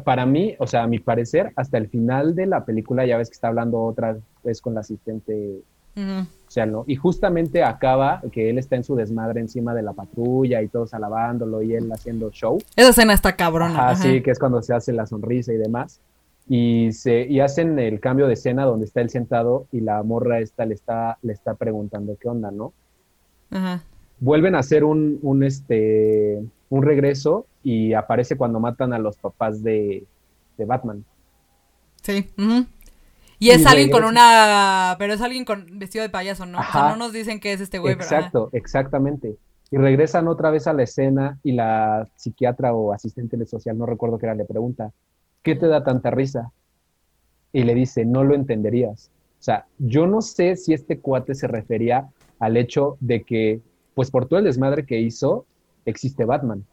para mí, o sea, a mi parecer, hasta el final de la película, ya ves que está hablando otra vez con la asistente o sea, ¿no? Y justamente acaba que él está en su desmadre encima de la patrulla y todos alabándolo y él haciendo show.
Esa escena está cabrona.
Sí, que es cuando se hace la sonrisa y demás y, se, y hacen el cambio de escena donde está él sentado y la morra esta le está, le está preguntando qué onda, ¿no? Ajá. Vuelven a hacer un, un, este, un regreso y aparece cuando matan a los papás de, de Batman.
Sí. Y es alguien con una... Pero es alguien con vestido de payaso, ¿no? O sea, no nos dicen que es este güey,
Exacto, exactamente. Y regresan otra vez a la escena y la psiquiatra o asistente social, no recuerdo qué era, le pregunta, ¿qué te da tanta risa? Y le dice, no lo entenderías. O sea, yo no sé si este cuate se refería al hecho de que, pues por todo el desmadre que hizo, existe Batman.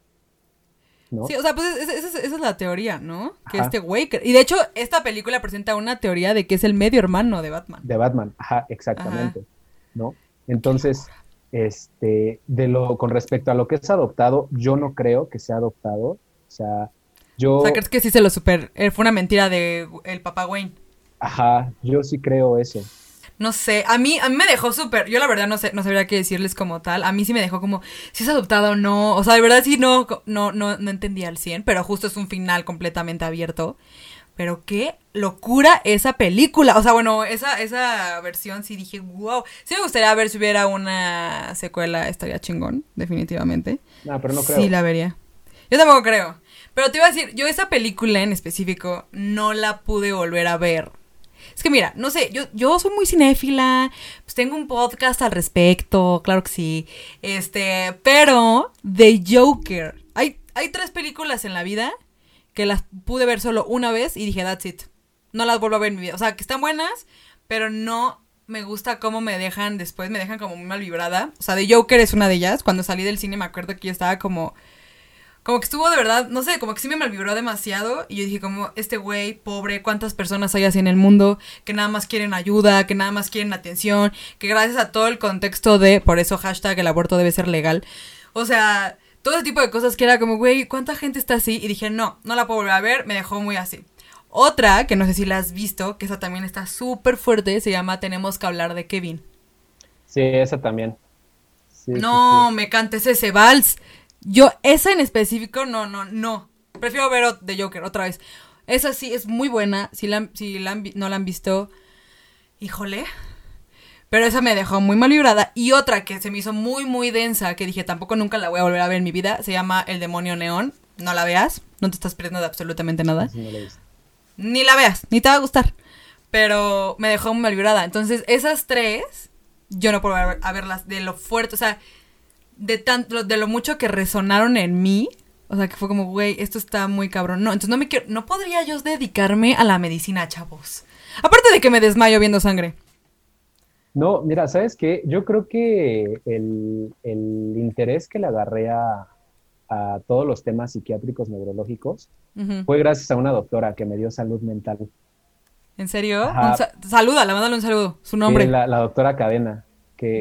¿no? Sí, o sea, pues esa, es la teoría, ¿no? Que este güey... Y de hecho, esta película presenta una teoría de que es el medio hermano de Batman.
De Batman, ajá, exactamente. ¿No? Entonces, este, de lo, con respecto a lo que es adoptado, yo no creo que sea adoptado. O sea, yo...
O sea, ¿crees que sí se lo super... Eh, fue una mentira de el papá Wayne?
Ajá, yo sí creo eso.
no sé, a mí, a mí me dejó súper, yo la verdad no sé, no sabría qué decirles como tal, a mí sí me dejó como, si es adoptada o no, o sea, de verdad sí no, no, no, no entendía al 100, pero justo es un final completamente abierto. Pero qué locura esa película. O sea, bueno, esa, esa versión sí dije, wow. Sí me gustaría ver si hubiera una secuela, estaría chingón, definitivamente.
No, pero no creo.
Sí, la vería. Yo tampoco creo. Pero te iba a decir, yo esa película en específico no la pude volver a ver es que mira, no sé, yo, yo soy muy cinéfila, pues tengo un podcast al respecto, claro que sí. Este, pero The Joker. Hay, hay tres películas en la vida que las pude ver solo una vez y dije, that's it. No las vuelvo a ver en mi vida. O sea, que están buenas, pero no me gusta cómo me dejan después, me dejan como muy mal vibrada. O sea, The Joker es una de ellas. Cuando salí del cine me acuerdo que yo estaba como como que estuvo de verdad, no sé, como que sí me malvibró demasiado. Y yo dije, como, este güey, pobre, cuántas personas hay así en el mundo que nada más quieren ayuda, que nada más quieren atención, que gracias a todo el contexto de, por eso hashtag el aborto debe ser legal. O sea, todo ese tipo de cosas que era como, güey, ¿cuánta gente está así? Y dije, no, no la puedo volver a ver, me dejó muy así. Otra, que no sé si la has visto, que esa también está súper fuerte, se llama Tenemos que hablar de Kevin.
Sí, esa también.
no, me cantes ese vals. Yo, esa en específico, no, no, no. Prefiero ver The Joker otra vez. Esa sí es muy buena. Si, la, si la no la han visto, híjole. Pero esa me dejó muy mal librada. Y otra que se me hizo muy, muy densa, que dije tampoco nunca la voy a volver a ver en mi vida, se llama El demonio neón. No la veas, no te estás perdiendo de absolutamente nada. ni la veas, ni te va a gustar. Pero me dejó muy mal librada. Entonces, esas tres, yo no puedo a verlas de lo fuerte. O sea, de tanto, de lo mucho que resonaron en mí, o sea, que fue como, güey, esto está muy cabrón. No, entonces no me quiero, no podría yo dedicarme a la medicina, chavos. Aparte de que me desmayo viendo sangre.
No, mira, ¿sabes qué? Yo creo que el, interés que le agarré a, todos los temas psiquiátricos neurológicos fue gracias a una doctora que me dio salud mental.
¿En serio? saluda, la mándale un saludo, su nombre.
la, la doctora Cadena.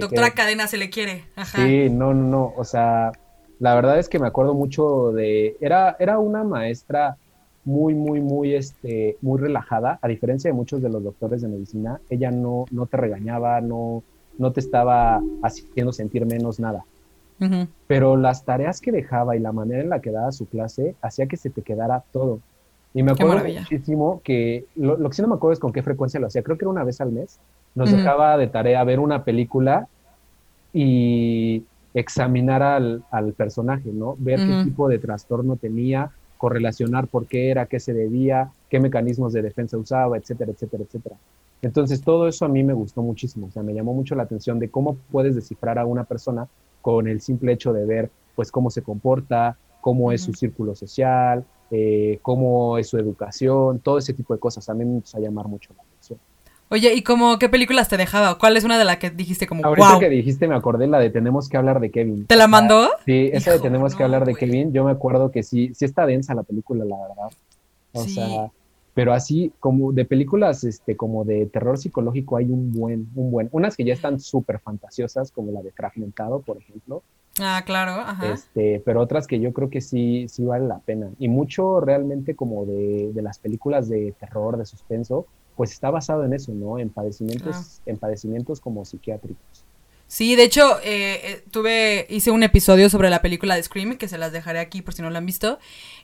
Doctora Cadena se le quiere. Ajá.
Sí, no, no, no. O sea, la verdad es que me acuerdo mucho de. Era, era una maestra muy, muy, muy, este, muy relajada, a diferencia de muchos de los doctores de medicina. Ella no, no te regañaba, no, no te estaba haciendo sentir menos nada. Pero las tareas que dejaba y la manera en la que daba su clase hacía que se te quedara todo. Y me acuerdo muchísimo que lo, lo, que sí no me acuerdo es con qué frecuencia lo hacía. Creo que era una vez al mes nos dejaba de tarea ver una película y examinar al, personaje, ¿no? Ver qué tipo de trastorno tenía, correlacionar por qué era, qué se debía, qué mecanismos de defensa usaba, etcétera, etcétera, etcétera. Entonces, todo eso a mí me gustó muchísimo, o sea, me llamó mucho la atención de cómo puedes descifrar a una persona con el simple hecho de ver, pues, cómo se comporta, cómo es su círculo social, eh, cómo es su educación, todo ese tipo de cosas. A mí me gusta llamar mucho la atención.
Oye, ¿y cómo qué películas te dejaba? ¿Cuál es una de las que dijiste como
Ahorita que dijiste me acordé la de Tenemos que hablar de Kevin.
¿Te la mandó?
Sí, esa de Tenemos que hablar de Kevin, yo me acuerdo que sí, sí está densa la película, la verdad. O sea, pero así como de películas este como de terror psicológico hay un buen un buen unas que ya están súper fantasiosas como la de Fragmentado por ejemplo
ah claro ajá.
este pero otras que yo creo que sí sí vale la pena y mucho realmente como de, de las películas de terror de suspenso pues está basado en eso, ¿no? En padecimientos, ah. en padecimientos como psiquiátricos.
Sí, de hecho, eh, eh, tuve, hice un episodio sobre la película de Scream, que se las dejaré aquí por si no la han visto.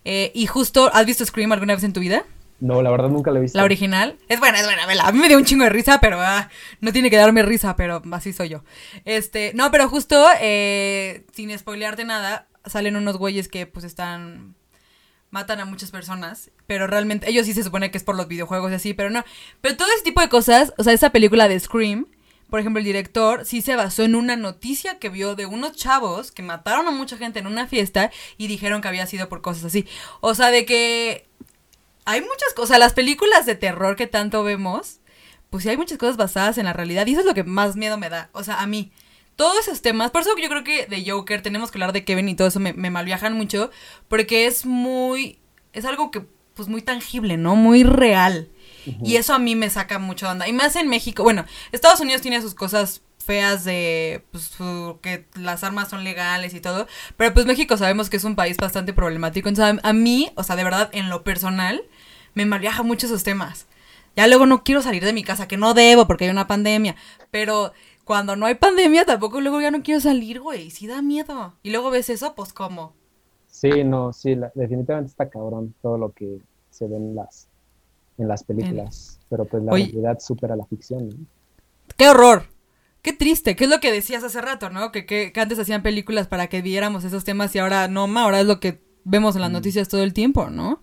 Eh, y justo, ¿has visto Scream alguna vez en tu vida?
No, la verdad nunca la he visto.
La original. Es buena, es buena, vela. A mí me dio un chingo de risa, pero ah, no tiene que darme risa, pero así soy yo. Este, no, pero justo, sin spoilearte nada, salen unos güeyes que pues están matan a muchas personas, pero realmente ellos sí se supone que es por los videojuegos y así, pero no. Pero todo ese tipo de cosas, o sea, esa película de Scream, por ejemplo, el director sí se basó en una noticia que vio de unos chavos que mataron a mucha gente en una fiesta y dijeron que había sido por cosas así. O sea, de que hay muchas cosas, las películas de terror que tanto vemos, pues sí hay muchas cosas basadas en la realidad y eso es lo que más miedo me da, o sea, a mí todos esos temas, por eso yo creo que de Joker tenemos que hablar de Kevin y todo eso me, me malviajan mucho, porque es muy, es algo que, pues muy tangible, ¿no? Muy real. Y eso a mí me saca mucho de onda. Y más en México, bueno, Estados Unidos tiene sus cosas feas de pues, que las armas son legales y todo, pero pues México sabemos que es un país bastante problemático, entonces a, mí, o sea, de verdad, en lo personal, me malviaja mucho esos temas Ya luego no quiero salir de mi casa, que no debo porque hay una pandemia. Pero cuando no hay pandemia, tampoco luego ya no quiero salir, güey. Sí da miedo. Y luego ves eso, pues ¿cómo?
Sí, no, sí, definitivamente está cabrón todo lo que se ve en las, en las películas. Pero pues la realidad supera la ficción, ¿no?
¡Qué horror! Qué triste, qué es lo que decías hace rato, ¿no? Que, que, antes hacían películas para que viéramos esos temas y ahora no, ma, ahora es lo que vemos en las mm. noticias todo el tiempo, ¿no?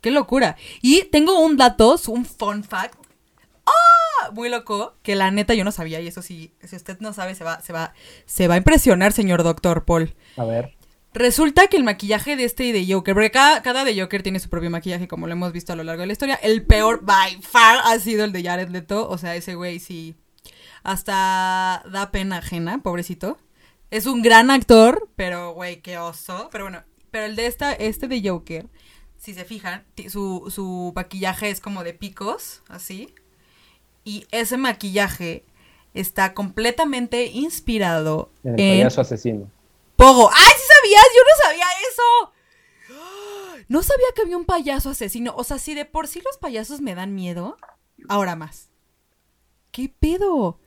Qué locura. Y tengo un dato, un fun fact. ¡Ah! Muy loco, que la neta yo no sabía, y eso sí, si usted no sabe, se va, se va, se va a impresionar, señor doctor Paul.
A ver.
Resulta que el maquillaje de este y de Joker, porque cada, cada, de Joker tiene su propio maquillaje, como lo hemos visto a lo largo de la historia. El peor, by far, ha sido el de Jared Leto. O sea, ese güey sí. Hasta da pena ajena, pobrecito. Es un gran actor, pero güey, qué oso. Pero bueno, pero el de esta, este de Joker si se fijan, su, su maquillaje es como de picos, así. Y ese maquillaje está completamente inspirado
en el payaso asesino.
Pogo. ¡Ay, sí sabías! Yo no sabía eso. (gasps) No sabía que había un payaso asesino. O sea, si de por sí los payasos me dan miedo, ahora más. ¿Qué pedo?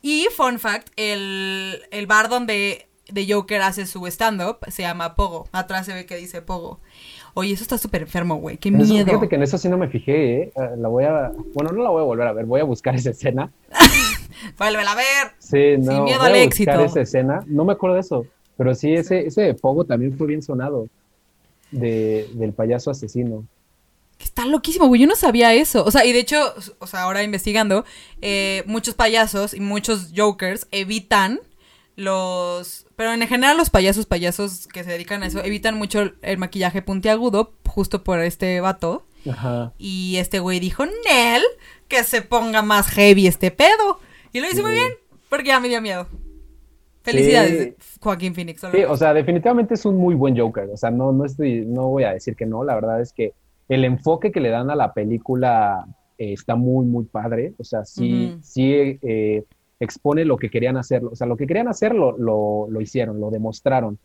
Y, fun fact, el, el bar donde de Joker hace su stand-up se llama Pogo. Atrás se ve que dice Pogo. Oye, eso está súper enfermo, güey. Qué miedo.
fíjate que en eso sí no me fijé, ¿eh? La voy a. Bueno, no la voy a volver a ver. Voy a buscar esa escena. (laughs)
Vuélvela a ver.
Sí, no. Sin miedo voy al a éxito. esa escena. No me acuerdo de eso. Pero sí, ese, ese de Pogo también fue bien sonado. De, del payaso asesino.
Está loquísimo, güey. Yo no sabía eso. O sea, y de hecho, o sea, ahora investigando, eh, muchos payasos y muchos jokers evitan los... Pero en general los payasos, payasos que se dedican a eso, evitan mucho el maquillaje puntiagudo, justo por este vato. Ajá. Y este güey dijo, Nel, que se ponga más heavy este pedo. Y lo hizo muy bien, porque ya me dio miedo. Felicidades, Joaquín Phoenix.
Sí, o sea, definitivamente es un muy buen Joker. O sea, no, no, estoy, no voy a decir que no. La verdad es que el enfoque que le dan a la película eh, está muy, muy padre. O sea, sí, sí eh, expone lo que querían hacer. O sea, lo que querían hacer lo, lo, hicieron, lo demostraron.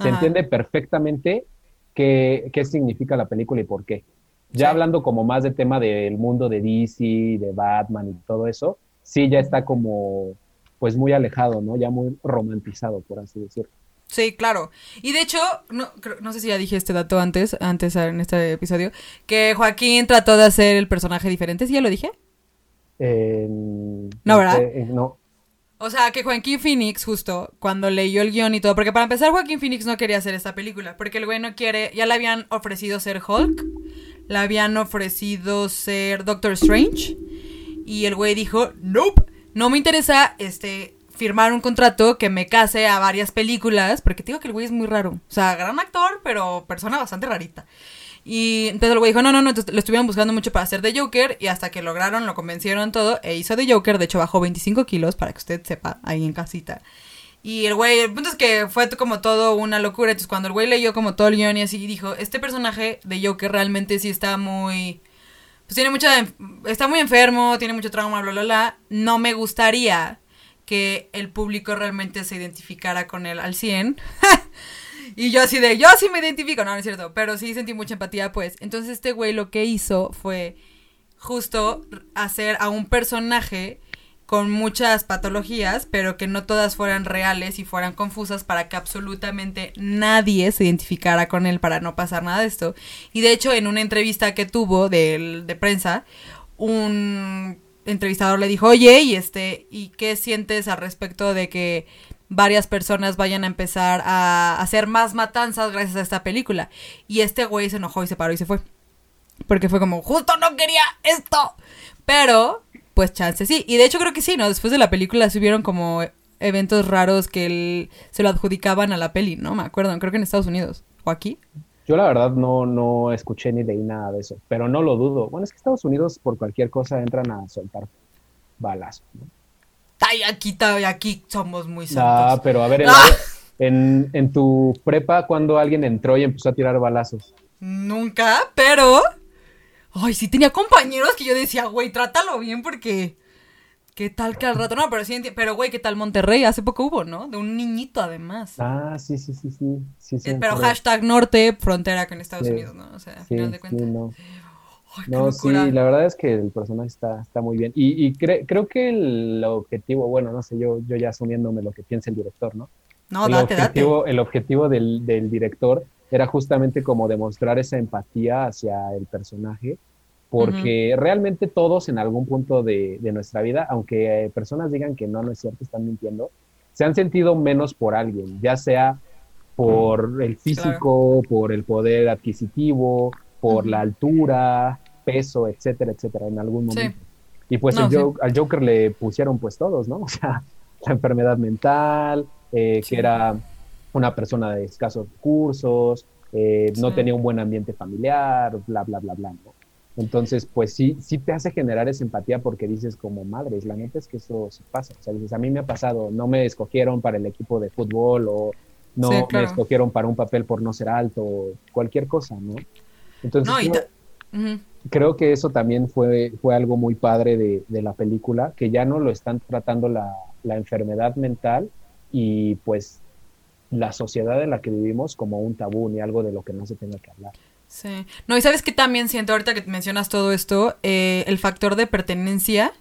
Se entiende perfectamente qué, qué significa la película y por qué. Ya hablando como más de tema del mundo de DC, de Batman y todo eso, sí ya está como pues muy alejado, ¿no? Ya muy romantizado, por así decirlo.
Sí, claro. Y de hecho, no, no sé si ya dije este dato antes, antes en este episodio, que Joaquín trató de hacer el personaje diferente, ¿sí ya lo dije? no, ¿verdad?
no.
O sea, que Joaquín Phoenix, justo, cuando leyó el guion y todo, porque para empezar, Joaquín Phoenix no quería hacer esta película, porque el güey no quiere, ya le habían ofrecido ser Hulk, le habían ofrecido ser Doctor Strange, y el güey dijo, nope, no me interesa, este, firmar un contrato que me case a varias películas, porque te digo que el güey es muy raro, o sea, gran actor, pero persona bastante rarita. Y entonces el güey dijo, no, no, no, lo estuvieron buscando mucho para hacer de Joker y hasta que lograron, lo convencieron todo e hizo de Joker, de hecho bajó 25 kilos para que usted sepa ahí en casita. Y el güey, el punto es que fue como todo una locura, entonces cuando el güey leyó como todo el guion y así dijo, este personaje de Joker realmente sí está muy... Pues tiene mucha... Está muy enfermo, tiene mucho trauma, bla, bla, bla. No me gustaría que el público realmente se identificara con él al 100. (laughs) Y yo así de, yo sí me identifico, no, no es cierto, pero sí sentí mucha empatía, pues. Entonces este güey lo que hizo fue justo hacer a un personaje con muchas patologías, pero que no todas fueran reales y fueran confusas para que absolutamente nadie se identificara con él para no pasar nada de esto. Y de hecho, en una entrevista que tuvo de, de prensa, un entrevistador le dijo, oye, y este, ¿y qué sientes al respecto de que varias personas vayan a empezar a hacer más matanzas gracias a esta película. Y este güey se enojó y se paró y se fue. Porque fue como, justo no quería esto. Pero, pues chance sí. Y de hecho creo que sí, ¿no? Después de la película subieron como eventos raros que se lo adjudicaban a la peli, ¿no? Me acuerdo, creo que en Estados Unidos. ¿O aquí?
Yo la verdad no, no escuché ni leí nada de eso, pero no lo dudo. Bueno, es que Estados Unidos por cualquier cosa entran a soltar balazos, ¿no?
Ay, aquí, aquí somos muy santos.
Ah, pero a ver, en, (laughs) en, tu prepa, ¿cuándo alguien entró y empezó a tirar balazos?
Nunca, pero... Ay, sí tenía compañeros que yo decía, güey, trátalo bien porque... ¿Qué tal que al rato? No, pero sí, pero güey, ¿qué tal Monterrey? Hace poco hubo, ¿no? De un niñito además.
Ah, sí, sí, sí, sí. sí,
eh, pero hashtag norte, frontera con Estados Unidos, ¿no? O sea, al final de cuentas.
no, sí, la verdad es que el personaje está, está muy bien. Y, creo que el objetivo, bueno, no sé, yo, yo ya asumiéndome lo que piensa el director, ¿no?
No,
el
date,
objetivo, El objetivo del, del, director era justamente como demostrar esa empatía hacia el personaje, porque realmente todos en algún punto de, de nuestra vida, aunque personas digan que no, no es cierto, están mintiendo, se han sentido menos por alguien, ya sea por el físico, por el poder adquisitivo, por la altura, peso, etcétera, etcétera, en algún momento. Y pues al Joker le pusieron pues todos, ¿no? (laughs) O sea, la enfermedad mental, eh, que era una persona de escasos recursos, eh, no tenía un buen ambiente familiar, bla, bla, bla, bla, ¿no? Entonces, pues sí, sí te hace generar esa empatía porque dices como madres, la neta es que eso se pasa. O sea, dices, a mí me ha pasado, no me escogieron para el equipo de fútbol o no me escogieron para un papel por no ser alto o cualquier cosa, ¿no? Entonces, creo, que eso también fue, fue algo muy padre de, de, la película, que ya no lo están tratando la, la enfermedad mental y pues la sociedad en la que vivimos como un tabú ni algo de lo que no se tenga que hablar.
Sí. No, y sabes que también siento ahorita que mencionas todo esto, eh, el factor de pertenencia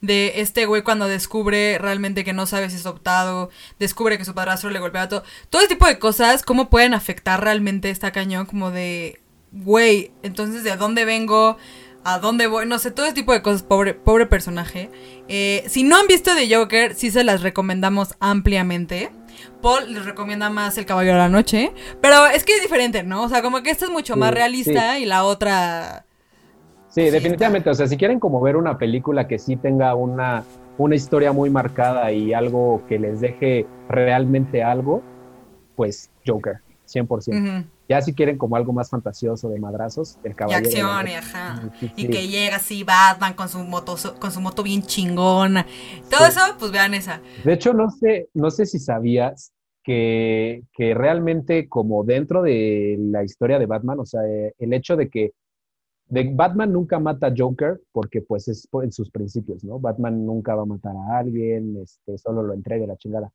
de este güey cuando descubre realmente que no sabe si es adoptado, descubre que su padrastro le golpea todo. Todo ese tipo de cosas, cómo pueden afectar realmente esta cañón, como de, güey, entonces de dónde vengo, a dónde voy, no sé, todo ese tipo de cosas, pobre, pobre personaje. Eh, si no han visto The Joker, sí se las recomendamos ampliamente. Paul les recomienda más El Caballero de la Noche. Pero es que es diferente, ¿no? O sea, como que esta es mucho más realista y la otra.
Sí, definitivamente. O sea, si quieren como ver una película que sí tenga una, una historia muy marcada y algo que les deje realmente algo, pues Joker, 100%. Ya si quieren como algo más fantasioso de madrazos, el caballero.
Y que llega así Batman con su moto, con su moto bien chingona. Todo eso, pues vean esa.
De hecho, no sé, no sé si sabías que, que realmente como dentro de la historia de Batman, o sea, el hecho de que de Batman nunca mata a Joker porque pues es en sus principios, ¿no? Batman nunca va a matar a alguien, este, solo lo entrega la chingada.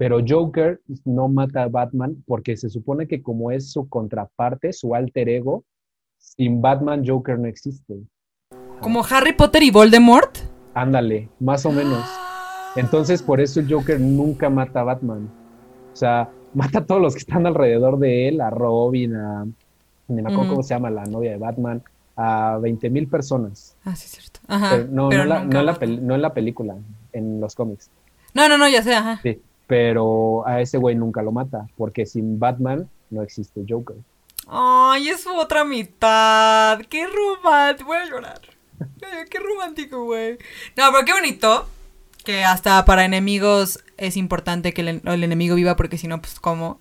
Pero Joker no mata a Batman porque se supone que como es su contraparte, su alter ego, sin Batman Joker no existe.
¿Como Harry Potter y Voldemort?
Ándale, más o menos. Entonces por eso el Joker nunca mata a Batman. O sea, (laughs) mata a todos los que están alrededor de él, a Robin, a... Ni me acuerdo cómo se llama la novia de Batman, a 20 mil personas.
Ah, sí, cierto. Ajá,
no, no, la, no, en la película, en los cómics.
No, no, no, ya sé, ajá.
Sí pero a ese güey nunca lo mata, porque sin Batman no existe Joker.
Ay, es su otra mitad. Qué romántico. Voy a llorar. Qué romántico, güey. No, pero qué bonito. Que hasta para enemigos es importante que el, enemigo viva, porque si no, pues, ¿cómo?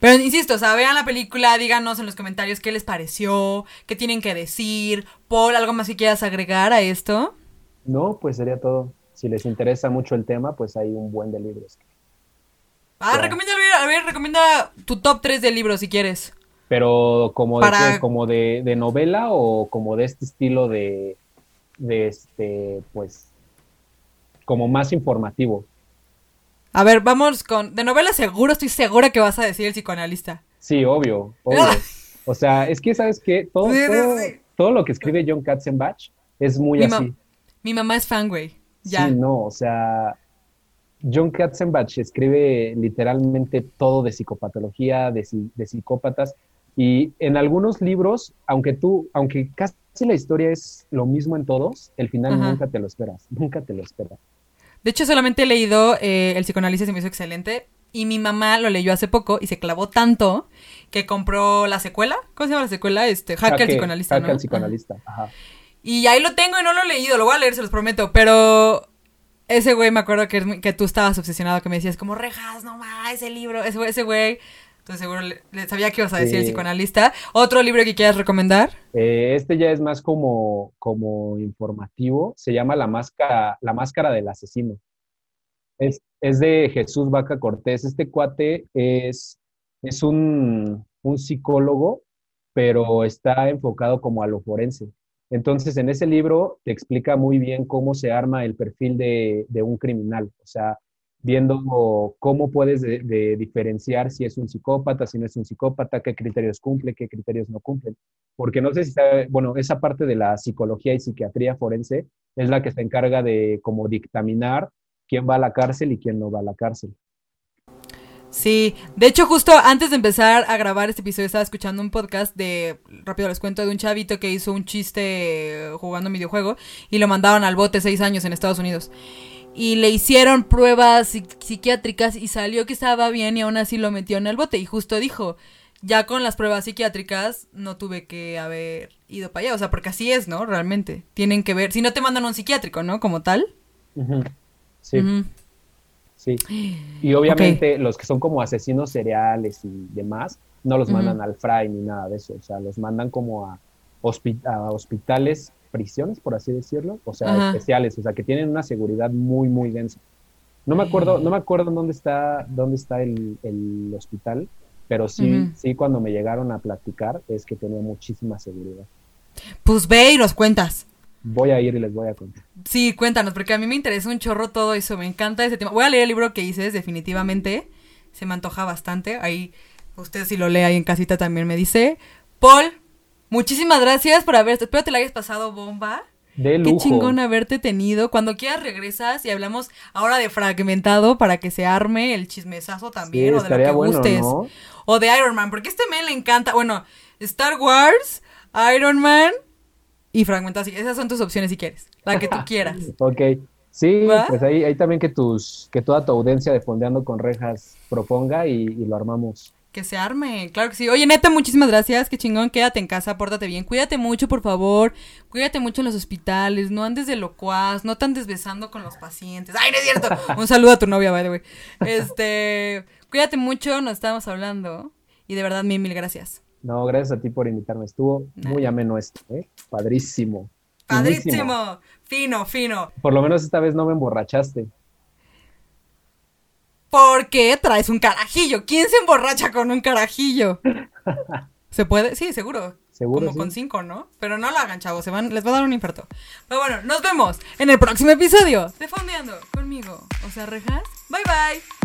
Pero insisto, o sea, vean la película, díganos en los comentarios qué les pareció, qué tienen que decir. Paul, ¿algo más que quieras agregar a esto?
No, pues sería todo. Si les interesa mucho el tema, pues hay un buen de libros
Ah, recomienda, a ver, recomienda tu top 3 de libros si quieres.
Pero como de, como de, novela o como de este estilo de, de este, pues, como más informativo.
A ver, vamos con, de novela seguro, estoy segura que vas a decir el psicoanalista.
Sí, obvio, obvio. o sea, es que, ¿sabes qué? Todo, todo, lo que escribe John Katzenbach es muy así.
mi mamá es fan, güey. Ya.
Sí, no, o sea, John Katzenbach escribe literalmente todo de psicopatología, de, psicópatas, y en algunos libros, aunque tú, aunque casi la historia es lo mismo en todos, el final nunca te lo esperas, nunca te lo esperas.
De hecho, solamente he leído eh, El psicoanálisis y me hizo excelente. Y mi mamá lo leyó hace poco y se clavó tanto que compró la secuela. ¿Cómo se llama la secuela? Este, Hack el psicoanalista.
Hack el psicoanalista, ajá.
Y ahí lo tengo y no lo he leído, lo voy a leer, se los prometo. Pero ese güey me acuerdo que, que tú estabas obsesionado, que me decías como, rejas, no más, ese libro, ese, ese güey. Entonces seguro le, sabía que ibas a decir el psicoanalista. ¿Otro libro que quieras recomendar?
Eh, este ya es más como, como informativo. Se llama La Máscara, La Máscara del Asesino. Es, es de Jesús Vaca Cortés. Este cuate es, es un, un psicólogo, pero está enfocado como a lo forense. Entonces, en ese libro te explica muy bien cómo se arma el perfil de, un criminal. O sea, viendo cómo puedes de, de diferenciar si es un psicópata, si no es un psicópata, qué criterios cumple, qué criterios no cumplen. Porque no sé si está, bueno, esa parte de la psicología y psiquiatría forense es la que se encarga de como dictaminar quién va a la cárcel y quién no va a la cárcel.
Sí, de hecho justo antes de empezar a grabar este episodio estaba escuchando un podcast de, rápido les cuento, de un chavito que hizo un chiste jugando un videojuego y lo mandaron al bote seis años en Estados Unidos. Y le hicieron pruebas psiquiátricas y salió que estaba bien y aún así lo metieron al bote. Y justo dijo, ya con las pruebas psiquiátricas no tuve que haber ido para allá. O sea, porque así es, ¿no? Realmente. Tienen que ver, si no te mandan un psiquiátrico, ¿no? Como tal.
Sí. Sí. Y obviamente los que son como asesinos cereales y demás, no los mandan al fray ni nada de eso. O sea, los mandan como a, a hospitales, prisiones, por así decirlo. O sea, especiales. O sea, que tienen una seguridad muy, muy densa. No me acuerdo, no me acuerdo dónde está, dónde está el, el hospital, pero sí, sí, cuando me llegaron a platicar es que tenía muchísima seguridad.
Pues ve y nos cuentas
voy a ir y les voy a contar.
Sí, cuéntanos, porque a mí me interesa un chorro todo eso, me encanta ese tema. Voy a leer el libro que dices, definitivamente, se me antoja bastante. Ahí, usted si lo lee ahí en casita también me dice. Paul, muchísimas gracias por haber, espero te la hayas pasado bomba.
De lujo.
Qué chingón haberte tenido. Cuando quieras regresas y hablamos ahora de fragmentado para que se arme el chismesazo también o de lo que gustes. O de Iron Man, porque este me le encanta. Bueno, Star Wars, Iron Man, y fragmentas. Esas son tus opciones si quieres, la que tú (laughs) quieras.
ok. Sí, pues ahí, ahí también que tus, que toda tu audiencia de Fondeando con Rejas proponga y, lo armamos.
Que se arme, claro que sí. Oye, neta, muchísimas gracias. Qué chingón, quédate en casa, pórtate bien. Cuídate mucho, por favor. Cuídate mucho en los hospitales. No andes de locuaz. No te andes besando con los pacientes. ¡Ay, no es cierto! (laughs) Un saludo a tu novia, by the way. Este, cuídate mucho, nos estamos hablando. Y de verdad, mil, mil gracias.
No, gracias a ti por invitarme. Estuvo muy ameno esto, ¿eh? Padrísimo.
Padrísimo. Fino, fino.
Por lo menos esta vez no me emborrachaste.
Porque traes un carajillo. ¿Quién se emborracha con un carajillo? (laughs) ¿Se puede? Sí, seguro.
Seguro.
Como con cinco, ¿no? Pero no lo hagan, chavos. Se van, les va a dar un infarto. Pero bueno, nos vemos en el próximo episodio de Fondeando conmigo. O sea, rejas. Bye bye.